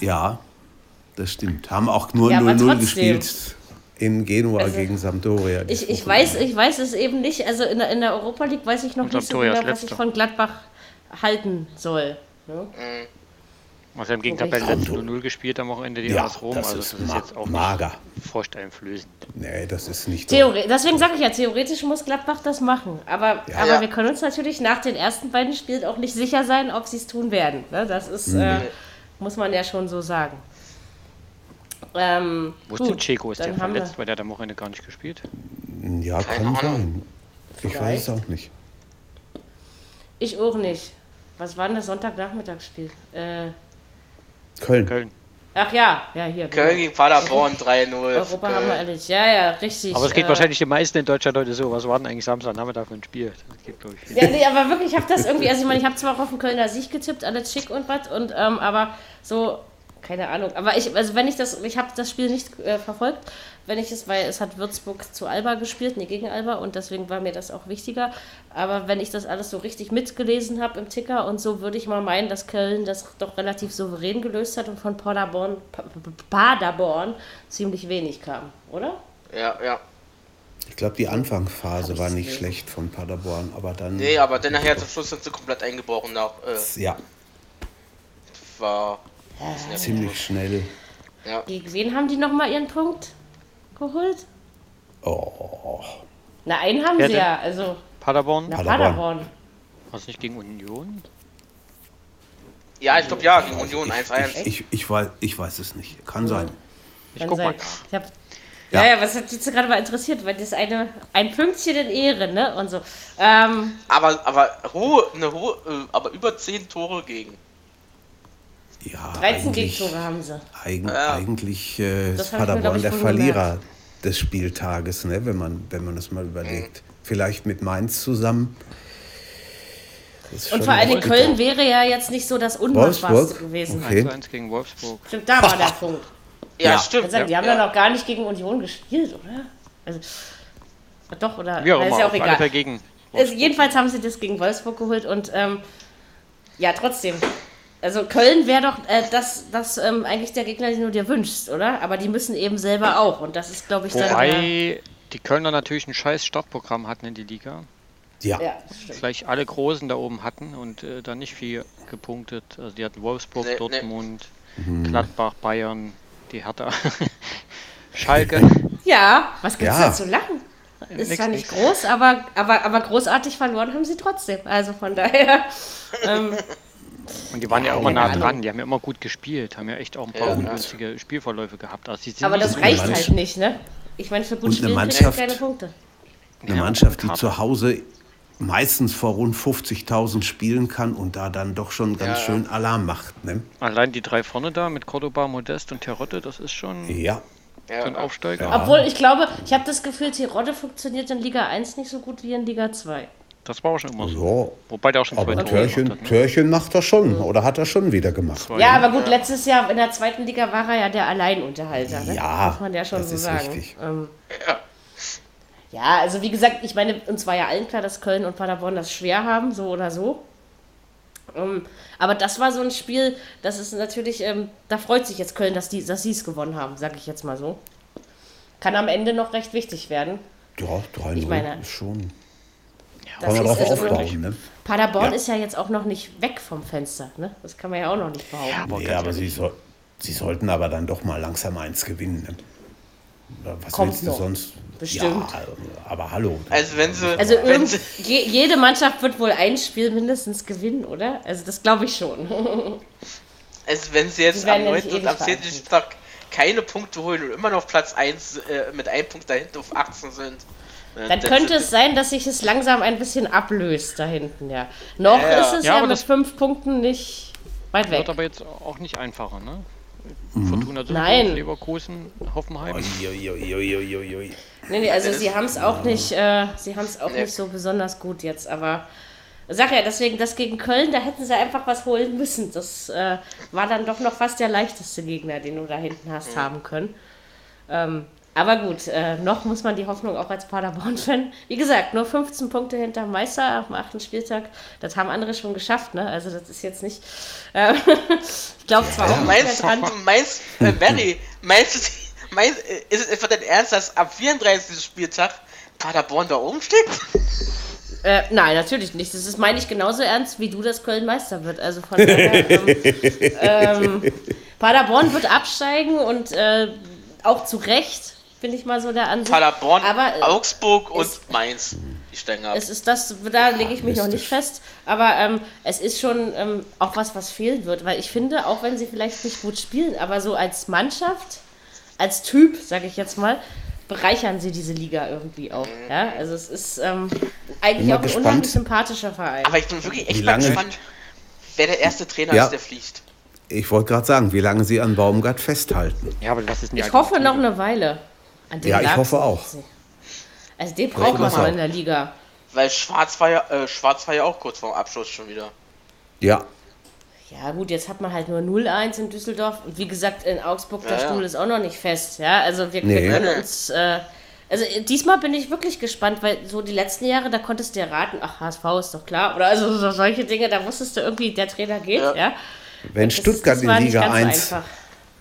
ja, das stimmt. Haben auch nur Ja, aber 0-0 trotzdem. gespielt in Genua Also, gegen Sampdoria. ich, ich weiß, ich weiß es eben nicht. Also in der, in der Europa League weiß ich noch Und nicht so Sampdoria genau, was ich von Gladbach halten soll. Ne? Also im Gegenteil, Wobei ich- letzten 0-0 gespielt am Wochenende die Ja, AS Rom. das Also ist das ist ma- jetzt auch mager. nicht furchteinflößend. Nee, das ist nicht so. Theore Deswegen sage ich ja, theoretisch muss Gladbach das machen. Aber, Ja. aber Ja. wir können uns natürlich nach den ersten beiden Spielen auch nicht sicher sein, ob sie es tun werden. Ne? Das ist, äh, muss man ja schon so sagen. Ähm, Wo ist denn Checo? Ist der haben verletzt, wir- weil der hat am Wochenende gar nicht gespielt? Ja, Keine kann Ahnung. sein. Ich weiß es auch nicht. Ich auch nicht. Was war denn das Sonntagnachmittagsspiel? Äh, Köln. Köln. ach ja, ja, hier. Köln genau. gegen Paderborn 3-0. Europa für haben wir Köln. ehrlich. Ja, ja, richtig. Aber es geht äh, wahrscheinlich den meisten in Deutschland heute so. Was war denn eigentlich Samstagnachmittag für ein Spiel? Das ich, viele. Ja, nee, aber wirklich, ich habe das irgendwie, also ich meine, ich habe zwar auch auf den Kölner Sieg getippt, alles schick und was, und ähm, aber so, keine Ahnung. Aber ich, also wenn ich das, ich habe das Spiel nicht äh, verfolgt, wenn ich es, weil es hat Würzburg zu Alba gespielt, nee, gegen Alba, und deswegen war mir das auch wichtiger. Aber wenn ich das alles so richtig mitgelesen habe im Ticker und so, würde ich mal meinen, dass Köln das doch relativ souverän gelöst hat und von Paderborn, Pa- Pa- Paderborn ziemlich wenig kam, oder? Ja, ja. Ich glaube, die Anfangsphase war nicht schlecht von Paderborn, aber dann Nee, aber dann nachher zum Schluss sind sie komplett eingebrochen. Nach, äh, ja, war. Ziemlich schnell. Ja. Gegen wen haben die nochmal ihren Punkt geholt? Oh, Na, einen haben Wer sie denn? ja, also Paderborn? nach Paderborn. Paderborn. War es nicht gegen Union? ja, ich glaube ja, gegen Union ich, 1-1. ich, ich, ich, weiß, ich weiß es nicht. Kann sein. Ich Kann guck sein. mal. Ich hab, Ja. ja. ja, was hat dich gerade mal interessiert, weil das eine ein Pünktchen in Ehre, ne? Und so. Ähm, Aber, aber hohe, eine hohe, äh, aber über 10 Tore gegen. Ja, 13 eigentlich, Gegentore haben sie. eigen, Ja. eigentlich äh, Das ist mir, Paderborn ich, der Verlierer des Spieltages, ne, wenn, man, wenn man das mal überlegt. Vielleicht mit Mainz zusammen. Ist Und vor bitter. Köln wäre ja jetzt nicht so das Unmachbarste gewesen. Okay. 1-1 gegen Wolfsburg. Stimmt, da war der Punkt. Ja, Ja. stimmt. Sagen, die haben ja. ja noch gar nicht gegen Union gespielt, oder? Also, doch, oder? Immer, ist ja auch egal. gegen Also, jedenfalls haben sie das gegen Wolfsburg geholt und ähm, ja, trotzdem. Also Köln wäre doch äh, das, das ähm, eigentlich der Gegner, den du dir wünschst, oder? Aber die müssen eben selber auch und das ist, glaube ich, dann der, Wobei die Kölner natürlich ein scheiß Startprogramm hatten in die Liga. Ja, ja. Vielleicht alle Großen da oben hatten und äh, da nicht viel gepunktet. Also die hatten Wolfsburg, Nee, nee. Dortmund, Mhm. Gladbach, Bayern, die Hertha, Schalke. ja, was gibt's Ja. da zu lachen? Ist Nix, zwar nicht nix. groß, aber, aber, aber großartig verloren haben sie trotzdem. Also von daher. ähm, Und die waren ja, Ja, auch immer nah dran, die haben ja immer gut gespielt, haben ja echt auch ein paar Ja. ungünstige Spielverläufe gehabt. Also aber nicht das so reicht Mannschaft- halt nicht, ne? Ich meine, für gut Spielen Mannschaft- keine Punkte. eine Ja, Mannschaft, die zu Hause meistens vor rund 50.000 spielen kann und da dann doch schon ganz Ja. schön Alarm macht. Ne? Allein die drei vorne da mit Cordoba, Modest und Terotte, das ist schon Ja, so ein Ja. Aufsteiger. Obwohl, ich glaube, ich habe das Gefühl, Tirode funktioniert in Liga 1 nicht so gut wie in Liga 2. Das war auch schon immer so. Wobei der auch schon zwei aber Tore Törchen, hat. Ne? Törchen macht er schon oder hat er schon wieder gemacht. Zwei. Ja, aber gut, letztes Jahr in der zweiten Liga war er ja der Alleinunterhalter. Ne? Ja, Muss man ja schon das so ist sagen. richtig. Ähm, Ja. ja, also wie gesagt, ich meine, uns war ja allen klar, dass Köln und Paderborn das schwer haben, so oder so. Ähm, aber das war so ein Spiel, das ist natürlich, ähm, da freut sich jetzt Köln, dass die dass sie es gewonnen haben, sag ich jetzt mal so. Kann am Ende noch recht wichtig werden. Ja, 3-0 Ich meine- ist schon. Das Kann man drauf also aufbauen. Ne? Paderborn Ja. ist ja jetzt auch noch nicht weg vom Fenster. Ne? Das kann man ja auch noch nicht behaupten. aber Nee, aber sie, soll, sie sollten aber dann doch mal langsam eins gewinnen. Ne? Was Kommt willst du noch. sonst? Bestimmt. Ja, aber hallo. Also wenn sie, Also wenn sie, je, jede Mannschaft wird wohl ein Spiel mindestens gewinnen, oder? Also das glaube ich schon. also wenn sie jetzt am ja 9. nicht und am 10. verabschiedet. Spieltag keine Punkte holen und immer noch Platz 1 äh, mit einem Punkt dahinter auf 18 sind. Dann das könnte es sein, dass sich es langsam ein bisschen ablöst da hinten, ja. Noch Ja, ist es Ja, ja, mit fünf Punkten nicht weit weg. wird aber jetzt auch nicht einfacher, ne? Mhm. Fortuna Nein. Leverkusen, Hoffenheim. Ui, ui, ui. Nee, nee, also sie haben es auch nicht, äh, sie haben es auch Nee. nicht so besonders gut jetzt, aber Sag ja, deswegen, das gegen Köln, da hätten sie einfach was holen müssen. Das äh, war dann doch noch fast der leichteste Gegner, den du da hinten hast haben können. Ähm, aber gut, äh, noch muss man die Hoffnung auch als Paderborn-Fan. Wie gesagt, nur 15 Punkte hinter Meister dem achten Spieltag. Das haben andere schon geschafft, ne? Also das ist jetzt nicht. Äh, ich glaube zwar auch nicht Meinst, dran. meinst, äh, Benny, meinst du, meinst, ist es etwa dein Ernst, dass ab 34. Spieltag Paderborn da oben steht? Äh, nein, natürlich nicht. Das ist, meine ich, genauso ernst, wie du, dass Köln Meister wird. Also von daher, ähm, ähm, Paderborn wird absteigen und äh, auch zu Recht, bin ich mal so der Ansicht. Paderborn, Aber, äh, Augsburg und Mainz. Die steigen ab. Es ist das, da lege ich mich noch nicht fest, aber ähm, es ist schon ähm, auch was, was fehlen wird, weil ich finde, auch wenn sie vielleicht nicht gut spielen, aber so als Mannschaft, als Typ, sage ich jetzt mal, bereichern sie diese Liga irgendwie auch. Ja? Also es ist ähm, eigentlich auch ein gespannt. unheimlich sympathischer Verein. Aber ich bin wirklich echt mal gespannt, wer der erste Trainer Ja. ist, der fliegt. Ich wollte gerade sagen, wie lange sie an Baumgart festhalten. Ja, aber was ist Ich hoffe noch eine Weile. Ja, ich hoffe auch. Also den braucht man so auch. in der Liga. Weil Schwarz war ja, äh, Schwarz war ja auch kurz vorm Abschluss schon wieder. Ja, Ja gut, jetzt hat man halt nur 0-1 in Düsseldorf. Und wie gesagt, in Augsburg, der Ja, ja. Stuhl ist auch noch nicht fest. Ja, also wir, Nee. wir können uns... Äh, also äh, diesmal bin ich wirklich gespannt, weil so die letzten Jahre, da konntest du ja raten, ach, HSV ist doch klar. Oder also so solche Dinge, da wusstest du irgendwie, der Trainer geht, ja. Ja. wenn Das- Stuttgart das in Liga ganz so 1, einfach.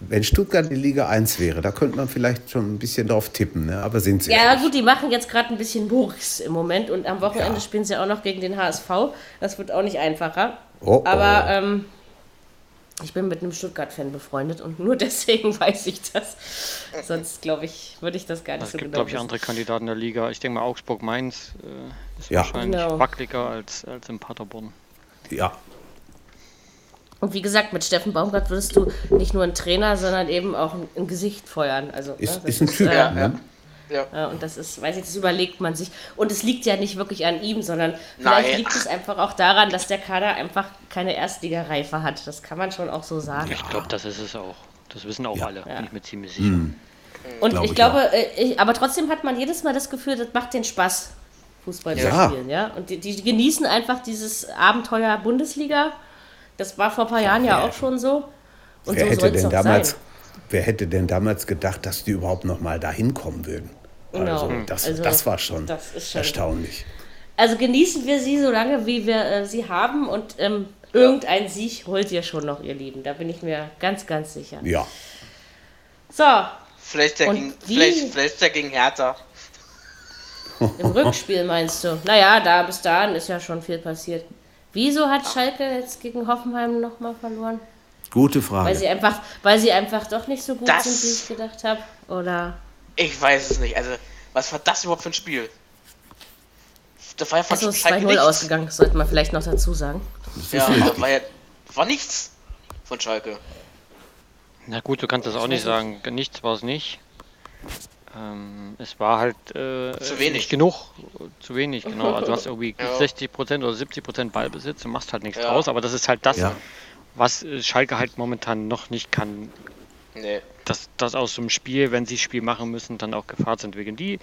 Wenn Stuttgart in Liga 1 wäre, da könnte man vielleicht schon ein bisschen drauf tippen, ne? aber sind sie Ja, gut, die machen jetzt gerade ein bisschen Murks im Moment und am Wochenende Ja. spielen sie auch noch gegen den HSV. Das wird auch nicht einfacher. Oh, oh. Aber ähm, ich bin mit einem Stuttgart-Fan befreundet und nur deswegen weiß ich das. Sonst, glaube ich, würde ich das gar nicht Es so gibt, genau glaube ich, andere Kandidaten der Liga. Ich denke mal, Augsburg-Mainz äh, ist Ja. wahrscheinlich Genau. wackeliger als, als in Paderborn. Ja, Und wie gesagt, mit Steffen Baumgart würdest du nicht nur einen Trainer, sondern eben auch ein, ein Gesicht feuern. Also, ist, ne, ist ein Typ. äh, Ja, ne? Ja, und das ist, weiß ich, das überlegt man sich. Und es liegt ja nicht wirklich an ihm, sondern vielleicht Nein. liegt es einfach auch daran, dass der Kader einfach keine Erstligareife hat. Das kann man schon auch so sagen. Ich glaube, das ist es auch. Das wissen auch Ja. alle, Ja. bin ich mir ziemlich sicher. Und Glaub ich ich glaube, äh, ich, aber trotzdem hat man jedes Mal das Gefühl, das macht den Spaß, Fußball zu Ja. spielen. Ja? Und die, die genießen einfach dieses Abenteuer Bundesliga. Das war vor ein paar Jahren ja wer- auch schon so. Und Wer so hätte denn damals, sein. wer hätte denn damals gedacht, dass die überhaupt noch mal dahin kommen würden? Also, Genau. das, Also, das war schon, das ist schon- erstaunlich. Also genießen wir sie so lange, wie wir äh, sie haben. Und ähm, irgendein Sieg holt ihr schon noch, ihr Lieben. Da bin ich mir ganz, ganz sicher. Ja, So, Vielleicht der, Und gegen, wie- vielleicht, vielleicht der gegen Hertha. im Rückspiel meinst du? Naja, da bis dahin ist ja schon viel passiert. Wieso hat Schalke jetzt gegen Hoffenheim nochmal verloren? gute Weil Frage. sie einfach, weil sie einfach doch nicht so gut Das- sind, wie ich gedacht habe. Oder Ich weiß es nicht. Also, was war das überhaupt für ein Spiel? Das war ja ist Schalke 2-0 nichts. ausgegangen, das sollte man vielleicht noch dazu sagen. Ja, aber war ja war nichts von Schalke. Na gut, du kannst das auch nicht sagen. Nichts war es nicht. Ähm, es war halt äh, Zu wenig. Nicht genug. Zu wenig, genau. Also du hast irgendwie Ja. 60% oder 70% Ballbesitz und machst halt nichts Ja. draus. Aber das ist halt das, Ja. was äh, Schalke halt momentan noch nicht kann. Nee. Dass das aus so einem Spiel, wenn sie Spiel machen müssen, dann auch Gefahr zu entwickeln. Die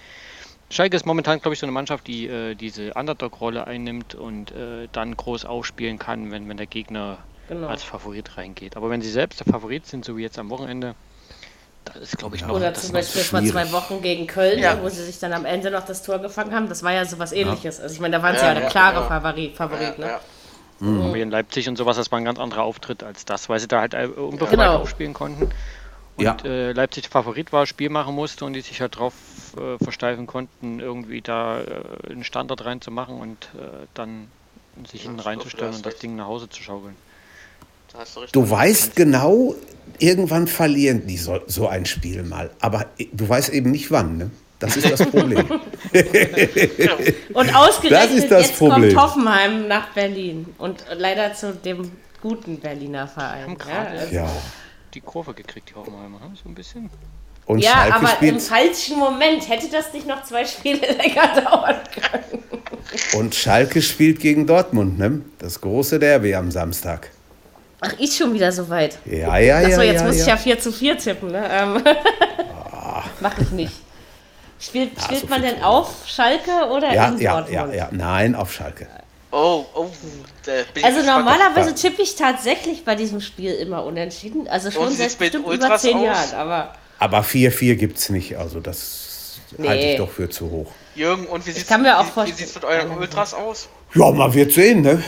Schalke ist momentan, glaube ich, so eine Mannschaft, die äh, diese Underdog-Rolle einnimmt und äh, dann groß aufspielen kann, wenn, wenn der Gegner Genau. als Favorit reingeht. Aber wenn sie selbst der Favorit sind, so wie jetzt am Wochenende, das ist, glaube ich, noch Oder das zum Beispiel vor zwei Wochen gegen Köln, Ja. wo sie sich dann am Ende noch das Tor gefangen haben. Das war ja sowas ähnliches. Also ich meine, da waren sie Ja, ja der ja, klare ja. Favorit, Favorit ne? Ja, Aber hier in Leipzig und sowas, das war ein ganz anderer Auftritt als das, weil sie da halt äh, unbefreit Genau. aufspielen konnten. Und Ja. äh, Leipzig Favorit war, Spiel machen musste und die sich halt drauf äh, versteifen konnten, irgendwie da äh, einen Standard reinzumachen und äh, dann sich hinten reinzustellen und das. Ding nach Hause zu schaukeln. Da hast du richtig. Du weißt genau, irgendwann verlieren die so, so ein Spiel mal. Aber du weißt eben nicht wann. Ne? Das ist das Problem. Und ausgerechnet Das ist das jetzt Problem. kommt Hoffenheim nach Berlin. Und leider zu dem guten Berliner Verein. Haben Ja, gerade also, ja. die Kurve gekriegt, die Hoffenheimer, ne? so ein bisschen. Und ja Schalke aber im spielt falschen Moment hätte das nicht noch zwei Spiele länger dauern können. und Schalke spielt gegen Dortmund, ne? Das große Derby am Samstag. Ach, ist schon wieder soweit. Ja, ja, ja. Achso, jetzt ja, muss ich ja. ja 4 zu 4 tippen, ne? Ähm, Mach ich nicht. Spielt, spielt so man denn auf Schalke oder Ja, in ja, Dortmund? ja, ja. Nein, auf Schalke. Oh, oh. da bin ich Also normalerweise tippe ich tatsächlich bei diesem Spiel immer unentschieden. Also schon seit mit bestimmt über Ultras zehn aus? Jahren, aber Aber 4-4 gibt es nicht, also das Nee. halte ich doch für zu hoch. Jürgen, und wie wie vorstellen- sieht's mit euren Ultras aus? Ja, man wird sehen, ne?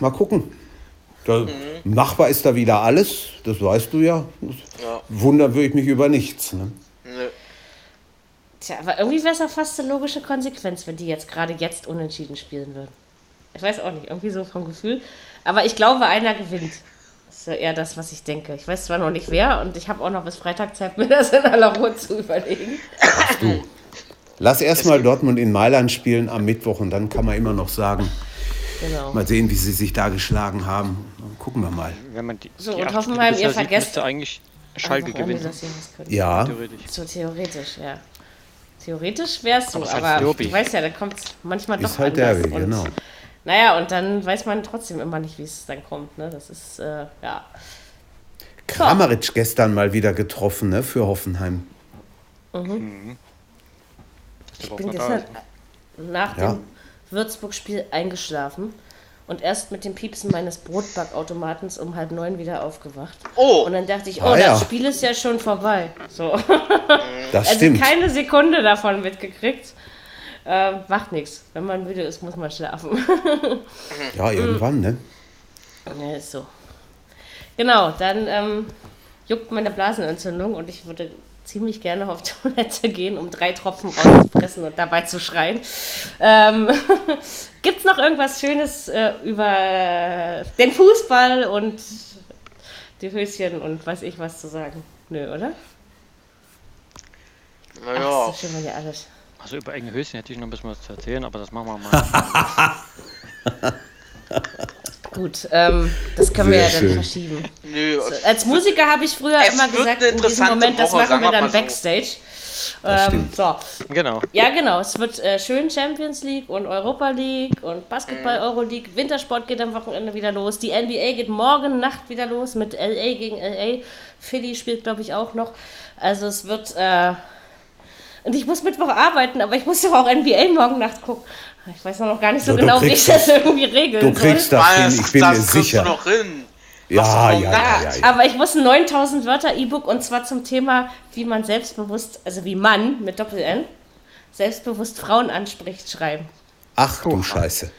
Mal gucken. Der Mhm. Nachbar ist da wieder alles, das weißt du ja. Ja. Wundern würde ich mich über nichts. Ne? Nö. Tja, aber irgendwie wäre es ja fast eine logische Konsequenz, wenn die jetzt gerade jetzt unentschieden spielen würden. Ich weiß auch nicht, irgendwie so vom Gefühl. Aber ich glaube, einer gewinnt. Das ist ja eher das, was ich denke. Ich weiß zwar noch nicht wer und ich habe auch noch bis Freitag Zeit, mir das in aller Ruhe zu überlegen. Lass erstmal Dortmund in Mailand spielen am Mittwoch und dann kann man immer noch sagen, Genau. mal sehen, wie sie sich da geschlagen haben. Gucken wir mal. Wenn man die, So, die und Hoffenheim, ihr sieht, vergesst- müsste eigentlich Schalke irgendwie, gewinnen. Ja, Theoretisch. So theoretisch, ja. Theoretisch wär's so, Aber es halt aber Derby. du weißt ja, da kommt manchmal doch ist halt anders. Derby, und, genau. Naja, und dann weiß man trotzdem immer nicht, wie es dann kommt. Ne? Das ist, äh, ja. Kramaric gestern mal wieder getroffen ne, für Hoffenheim. Ich bin gestern nach Ja. dem Würzburg-Spiel eingeschlafen und erst mit dem Piepsen meines Brotbackautomatens um halb neun wieder aufgewacht. Oh. Und dann dachte ich, oh, Ah, das ja. Spiel ist ja schon vorbei. So. Das Also stimmt. keine Sekunde davon mitgekriegt. Äh, macht nichts. Wenn man müde ist, muss man schlafen. Ja, irgendwann, ne? ja, ist so. Genau, dann ähm, juckt meine Blasenentzündung und ich würde ziemlich gerne auf Toilette gehen, um drei Tropfen rauszupressen und dabei zu schreien. Ähm, Gibt es noch irgendwas Schönes äh, über den Fußball und die Höschen und weiß ich was zu sagen? Nö, oder? Ach, Naja. ist so schön, ja alles. Also über enge Höschen hätte ich noch ein bisschen was zu erzählen, aber das machen wir mal. Gut, ähm, das können wir ja Sehr dann schön. verschieben. Nö. Als Musiker habe ich früher Es immer gesagt, in diesem Moment, das Woche, machen wir dann mal so. Backstage. Ähm, so. genau. Ja, genau. Es wird äh, schön Champions League und Europa League und Basketball Euro League. Wintersport geht am Wochenende wieder los. Die NBA geht morgen Nacht wieder los mit LA gegen LA. Philly spielt, glaube ich, auch noch. Also es wird. Äh, und ich muss Mittwoch arbeiten, aber ich muss doch auch NBA morgen Nacht gucken. Ich weiß noch gar nicht so du genau, wie ich das das. irgendwie regeln Du kriegst soll. das hin, ich bin mir das kriegst sicher. du noch hin. Ja, ja, ja, ja, ja. Aber ich muss ein 9000 Wörter E-Book und zwar zum Thema, wie man selbstbewusst, also wie Mann mit Doppel-N, selbstbewusst Frauen anspricht, schreiben. Ach du Scheiße.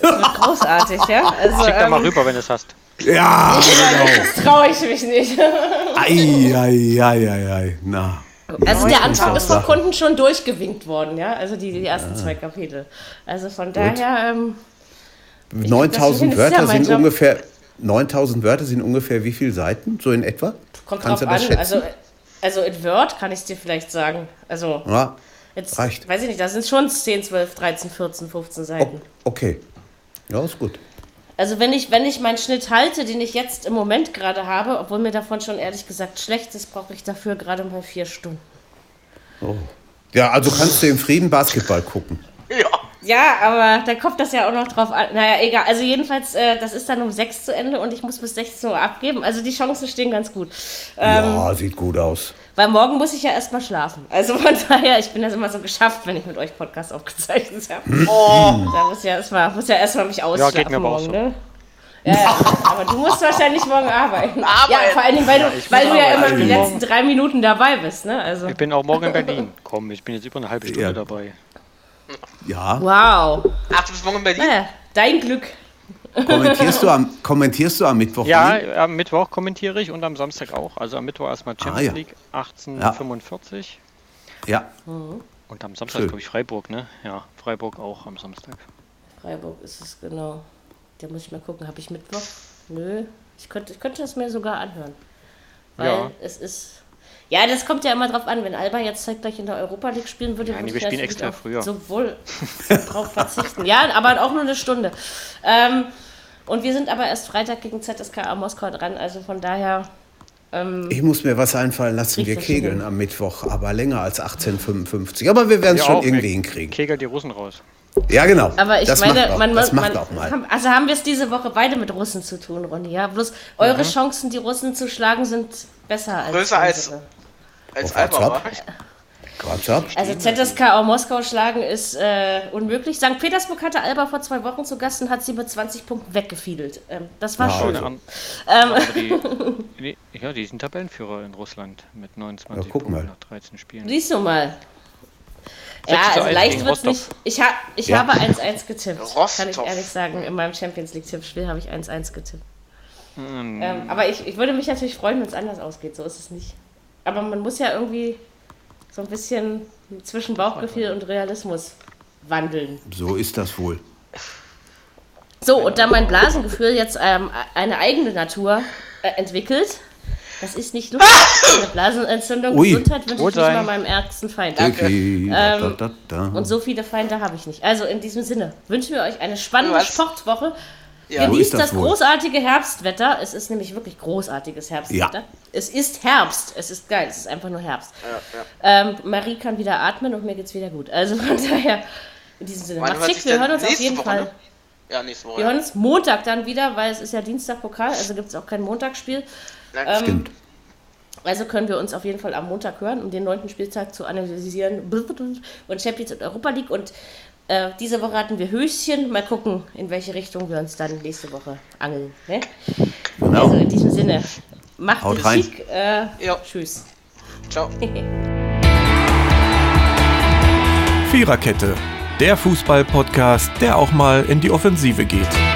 Das wird großartig, ja? Also, Schick da mal ähm, rüber, wenn du es hast. Ja, genau. das traue ich mich nicht. Ei, ei, ei, ei, ei. Na. Also der Anfang ist von Sache. Kunden schon durchgewinkt worden, ja? Also die, die ersten zwei Kapitel. Also von daher, ähm, 9000 das Wörter sind ungefähr 9000 Wörter sind ungefähr wie viele Seiten? So in etwa? kommt Kannst drauf du das an. schätzen? Also, also in Word kann ich es dir vielleicht sagen. Also Ja, jetzt, reicht. weiß ich nicht, da sind schon 10, 12, 13, 14, 15 Seiten. okay. Ja, ist gut. Also wenn ich, wenn ich meinen Schnitt halte, den ich jetzt im Moment gerade habe, obwohl mir davon schon ehrlich gesagt schlecht ist, brauche ich dafür gerade mal vier Stunden. Ja, also kannst du im Frieden Basketball gucken. Ja. Ja, aber da kommt das ja auch noch drauf an. Naja, egal. Also jedenfalls, äh, das ist dann um sechs zu Ende und ich muss bis 16 Uhr abgeben. Also die Chancen stehen ganz gut. Ähm, ja, sieht gut aus. Weil morgen muss ich ja erstmal schlafen. Also von daher, ich bin das immer so geschafft, wenn ich mit euch Podcast aufgezeichnet habe. Oh, Da muss ja erstmal, muss ja erstmal mich ausschlafen geht mir aber auch morgen, so. ne? Ja, ja, aber du musst wahrscheinlich morgen arbeiten. Ja, Arbeiten. vor allen Dingen, weil du, ich weil du ja immer die letzten drei Minuten dabei bist, ne? Also, Ich bin auch morgen in Berlin. Komm, ich bin jetzt über eine halbe Stunde Ja. dabei. Ja. wow. ach, du bist morgen in Berlin? Naja, dein Glück. Kommentierst du am, kommentierst du am Mittwoch? Ja, nie? am Mittwoch kommentiere ich und am Samstag auch. Also am Mittwoch erstmal Champions Ah, ja. League 1845 Ja. und am Samstag glaube ich Freiburg, ne? Ja, Freiburg auch am Samstag. Freiburg ist es genau. Da muss ich mal gucken, habe ich Mittwoch? Nö. Ich könnte, ich könnte das mir sogar anhören. Weil Ja. es ist. Ja, das kommt ja immer drauf an. Wenn Alba jetzt zeitgleich in der Europa League spielen würde, Ja, würde nee, ich wir spielen natürlich extra früher. sowohl drauf verzichten. Ja, aber auch nur eine Stunde. Ähm, und wir sind aber erst Freitag gegen ZSKA Moskau dran. Also von daher. Ähm, Ich muss mir was einfallen lassen. Wir kegeln am Mittwoch, aber länger als 1855. Aber wir werden es Ja, schon auch, irgendwie hinkriegen. Kegel die Russen raus. Ja, genau. aber ich das meine, macht auch, man, das macht man auch mal. haben- also haben wir es diese Woche beide mit Russen zu tun, Ronny. Ja, bloß eure Chancen, die Russen zu schlagen, sind besser als Größer als-. Als Auf Alba? Also ZSK auch Moskau schlagen ist äh, unmöglich. St. Petersburg hatte Alba vor zwei Wochen zu Gast und hat sie mit 20 Punkten weggefiedelt. Ähm, das war ja, schön. Also. Ähm. Die, ja, die sind Tabellenführer in Russland mit 29 ja, Punkten mal. nach 13 Spielen. Siehst du mal. Ja, also leicht wird es nicht. Ich, ha ich ja. habe 1-1 getippt, Rostov. kann ich ehrlich sagen. In meinem Champions League-Tippspiel habe ich 1-1 getippt. Mm. Ähm, aber ich, ich würde mich natürlich freuen, wenn es anders ausgeht. So ist es nicht. Aber man muss ja irgendwie so ein bisschen zwischen Bauchgefühl und Realismus wandeln. So ist das wohl. So, und da mein Blasengefühl jetzt ähm, eine eigene Natur äh, entwickelt, das ist nicht lustig. Eine Blasenentzündung, Ui. Gesundheit wünsche ich nicht mal meinem ärgsten Feind. Danke. Okay. Ähm, da, da, da, und so viele Feinde habe ich nicht. Also in diesem Sinne wünschen wir euch eine spannende Was? Sportwoche. Ja. Genießt das, das großartige Herbstwetter. Es ist nämlich wirklich großartiges Herbstwetter. Ja. Es ist Herbst. Es ist geil. Es ist einfach nur Herbst. Ja, ähm, Marie kann wieder atmen und mir geht es wieder gut. Also von daher, in diesem Sinne. Macht's schick, wir hören uns auf jeden Woche, Fall. Ne? Ja, nächste Woche. Wir hören uns Montag dann wieder, weil es ist ja Dienstagpokal, also gibt es auch kein Montagsspiel. Ähm, Stimmt. Also können wir uns auf jeden Fall am Montag hören, um den neunten Spieltag zu analysieren und Champions und Europa League. Und äh, diese Woche hatten wir Höschen. Mal gucken, in welche Richtung wir uns dann nächste Woche angeln. Ne? Genau. Also in diesem Sinne, macht Haut es schick. Äh, tschüss. Ciao. Viererkette, der Fußball-Podcast, der auch mal in die Offensive geht.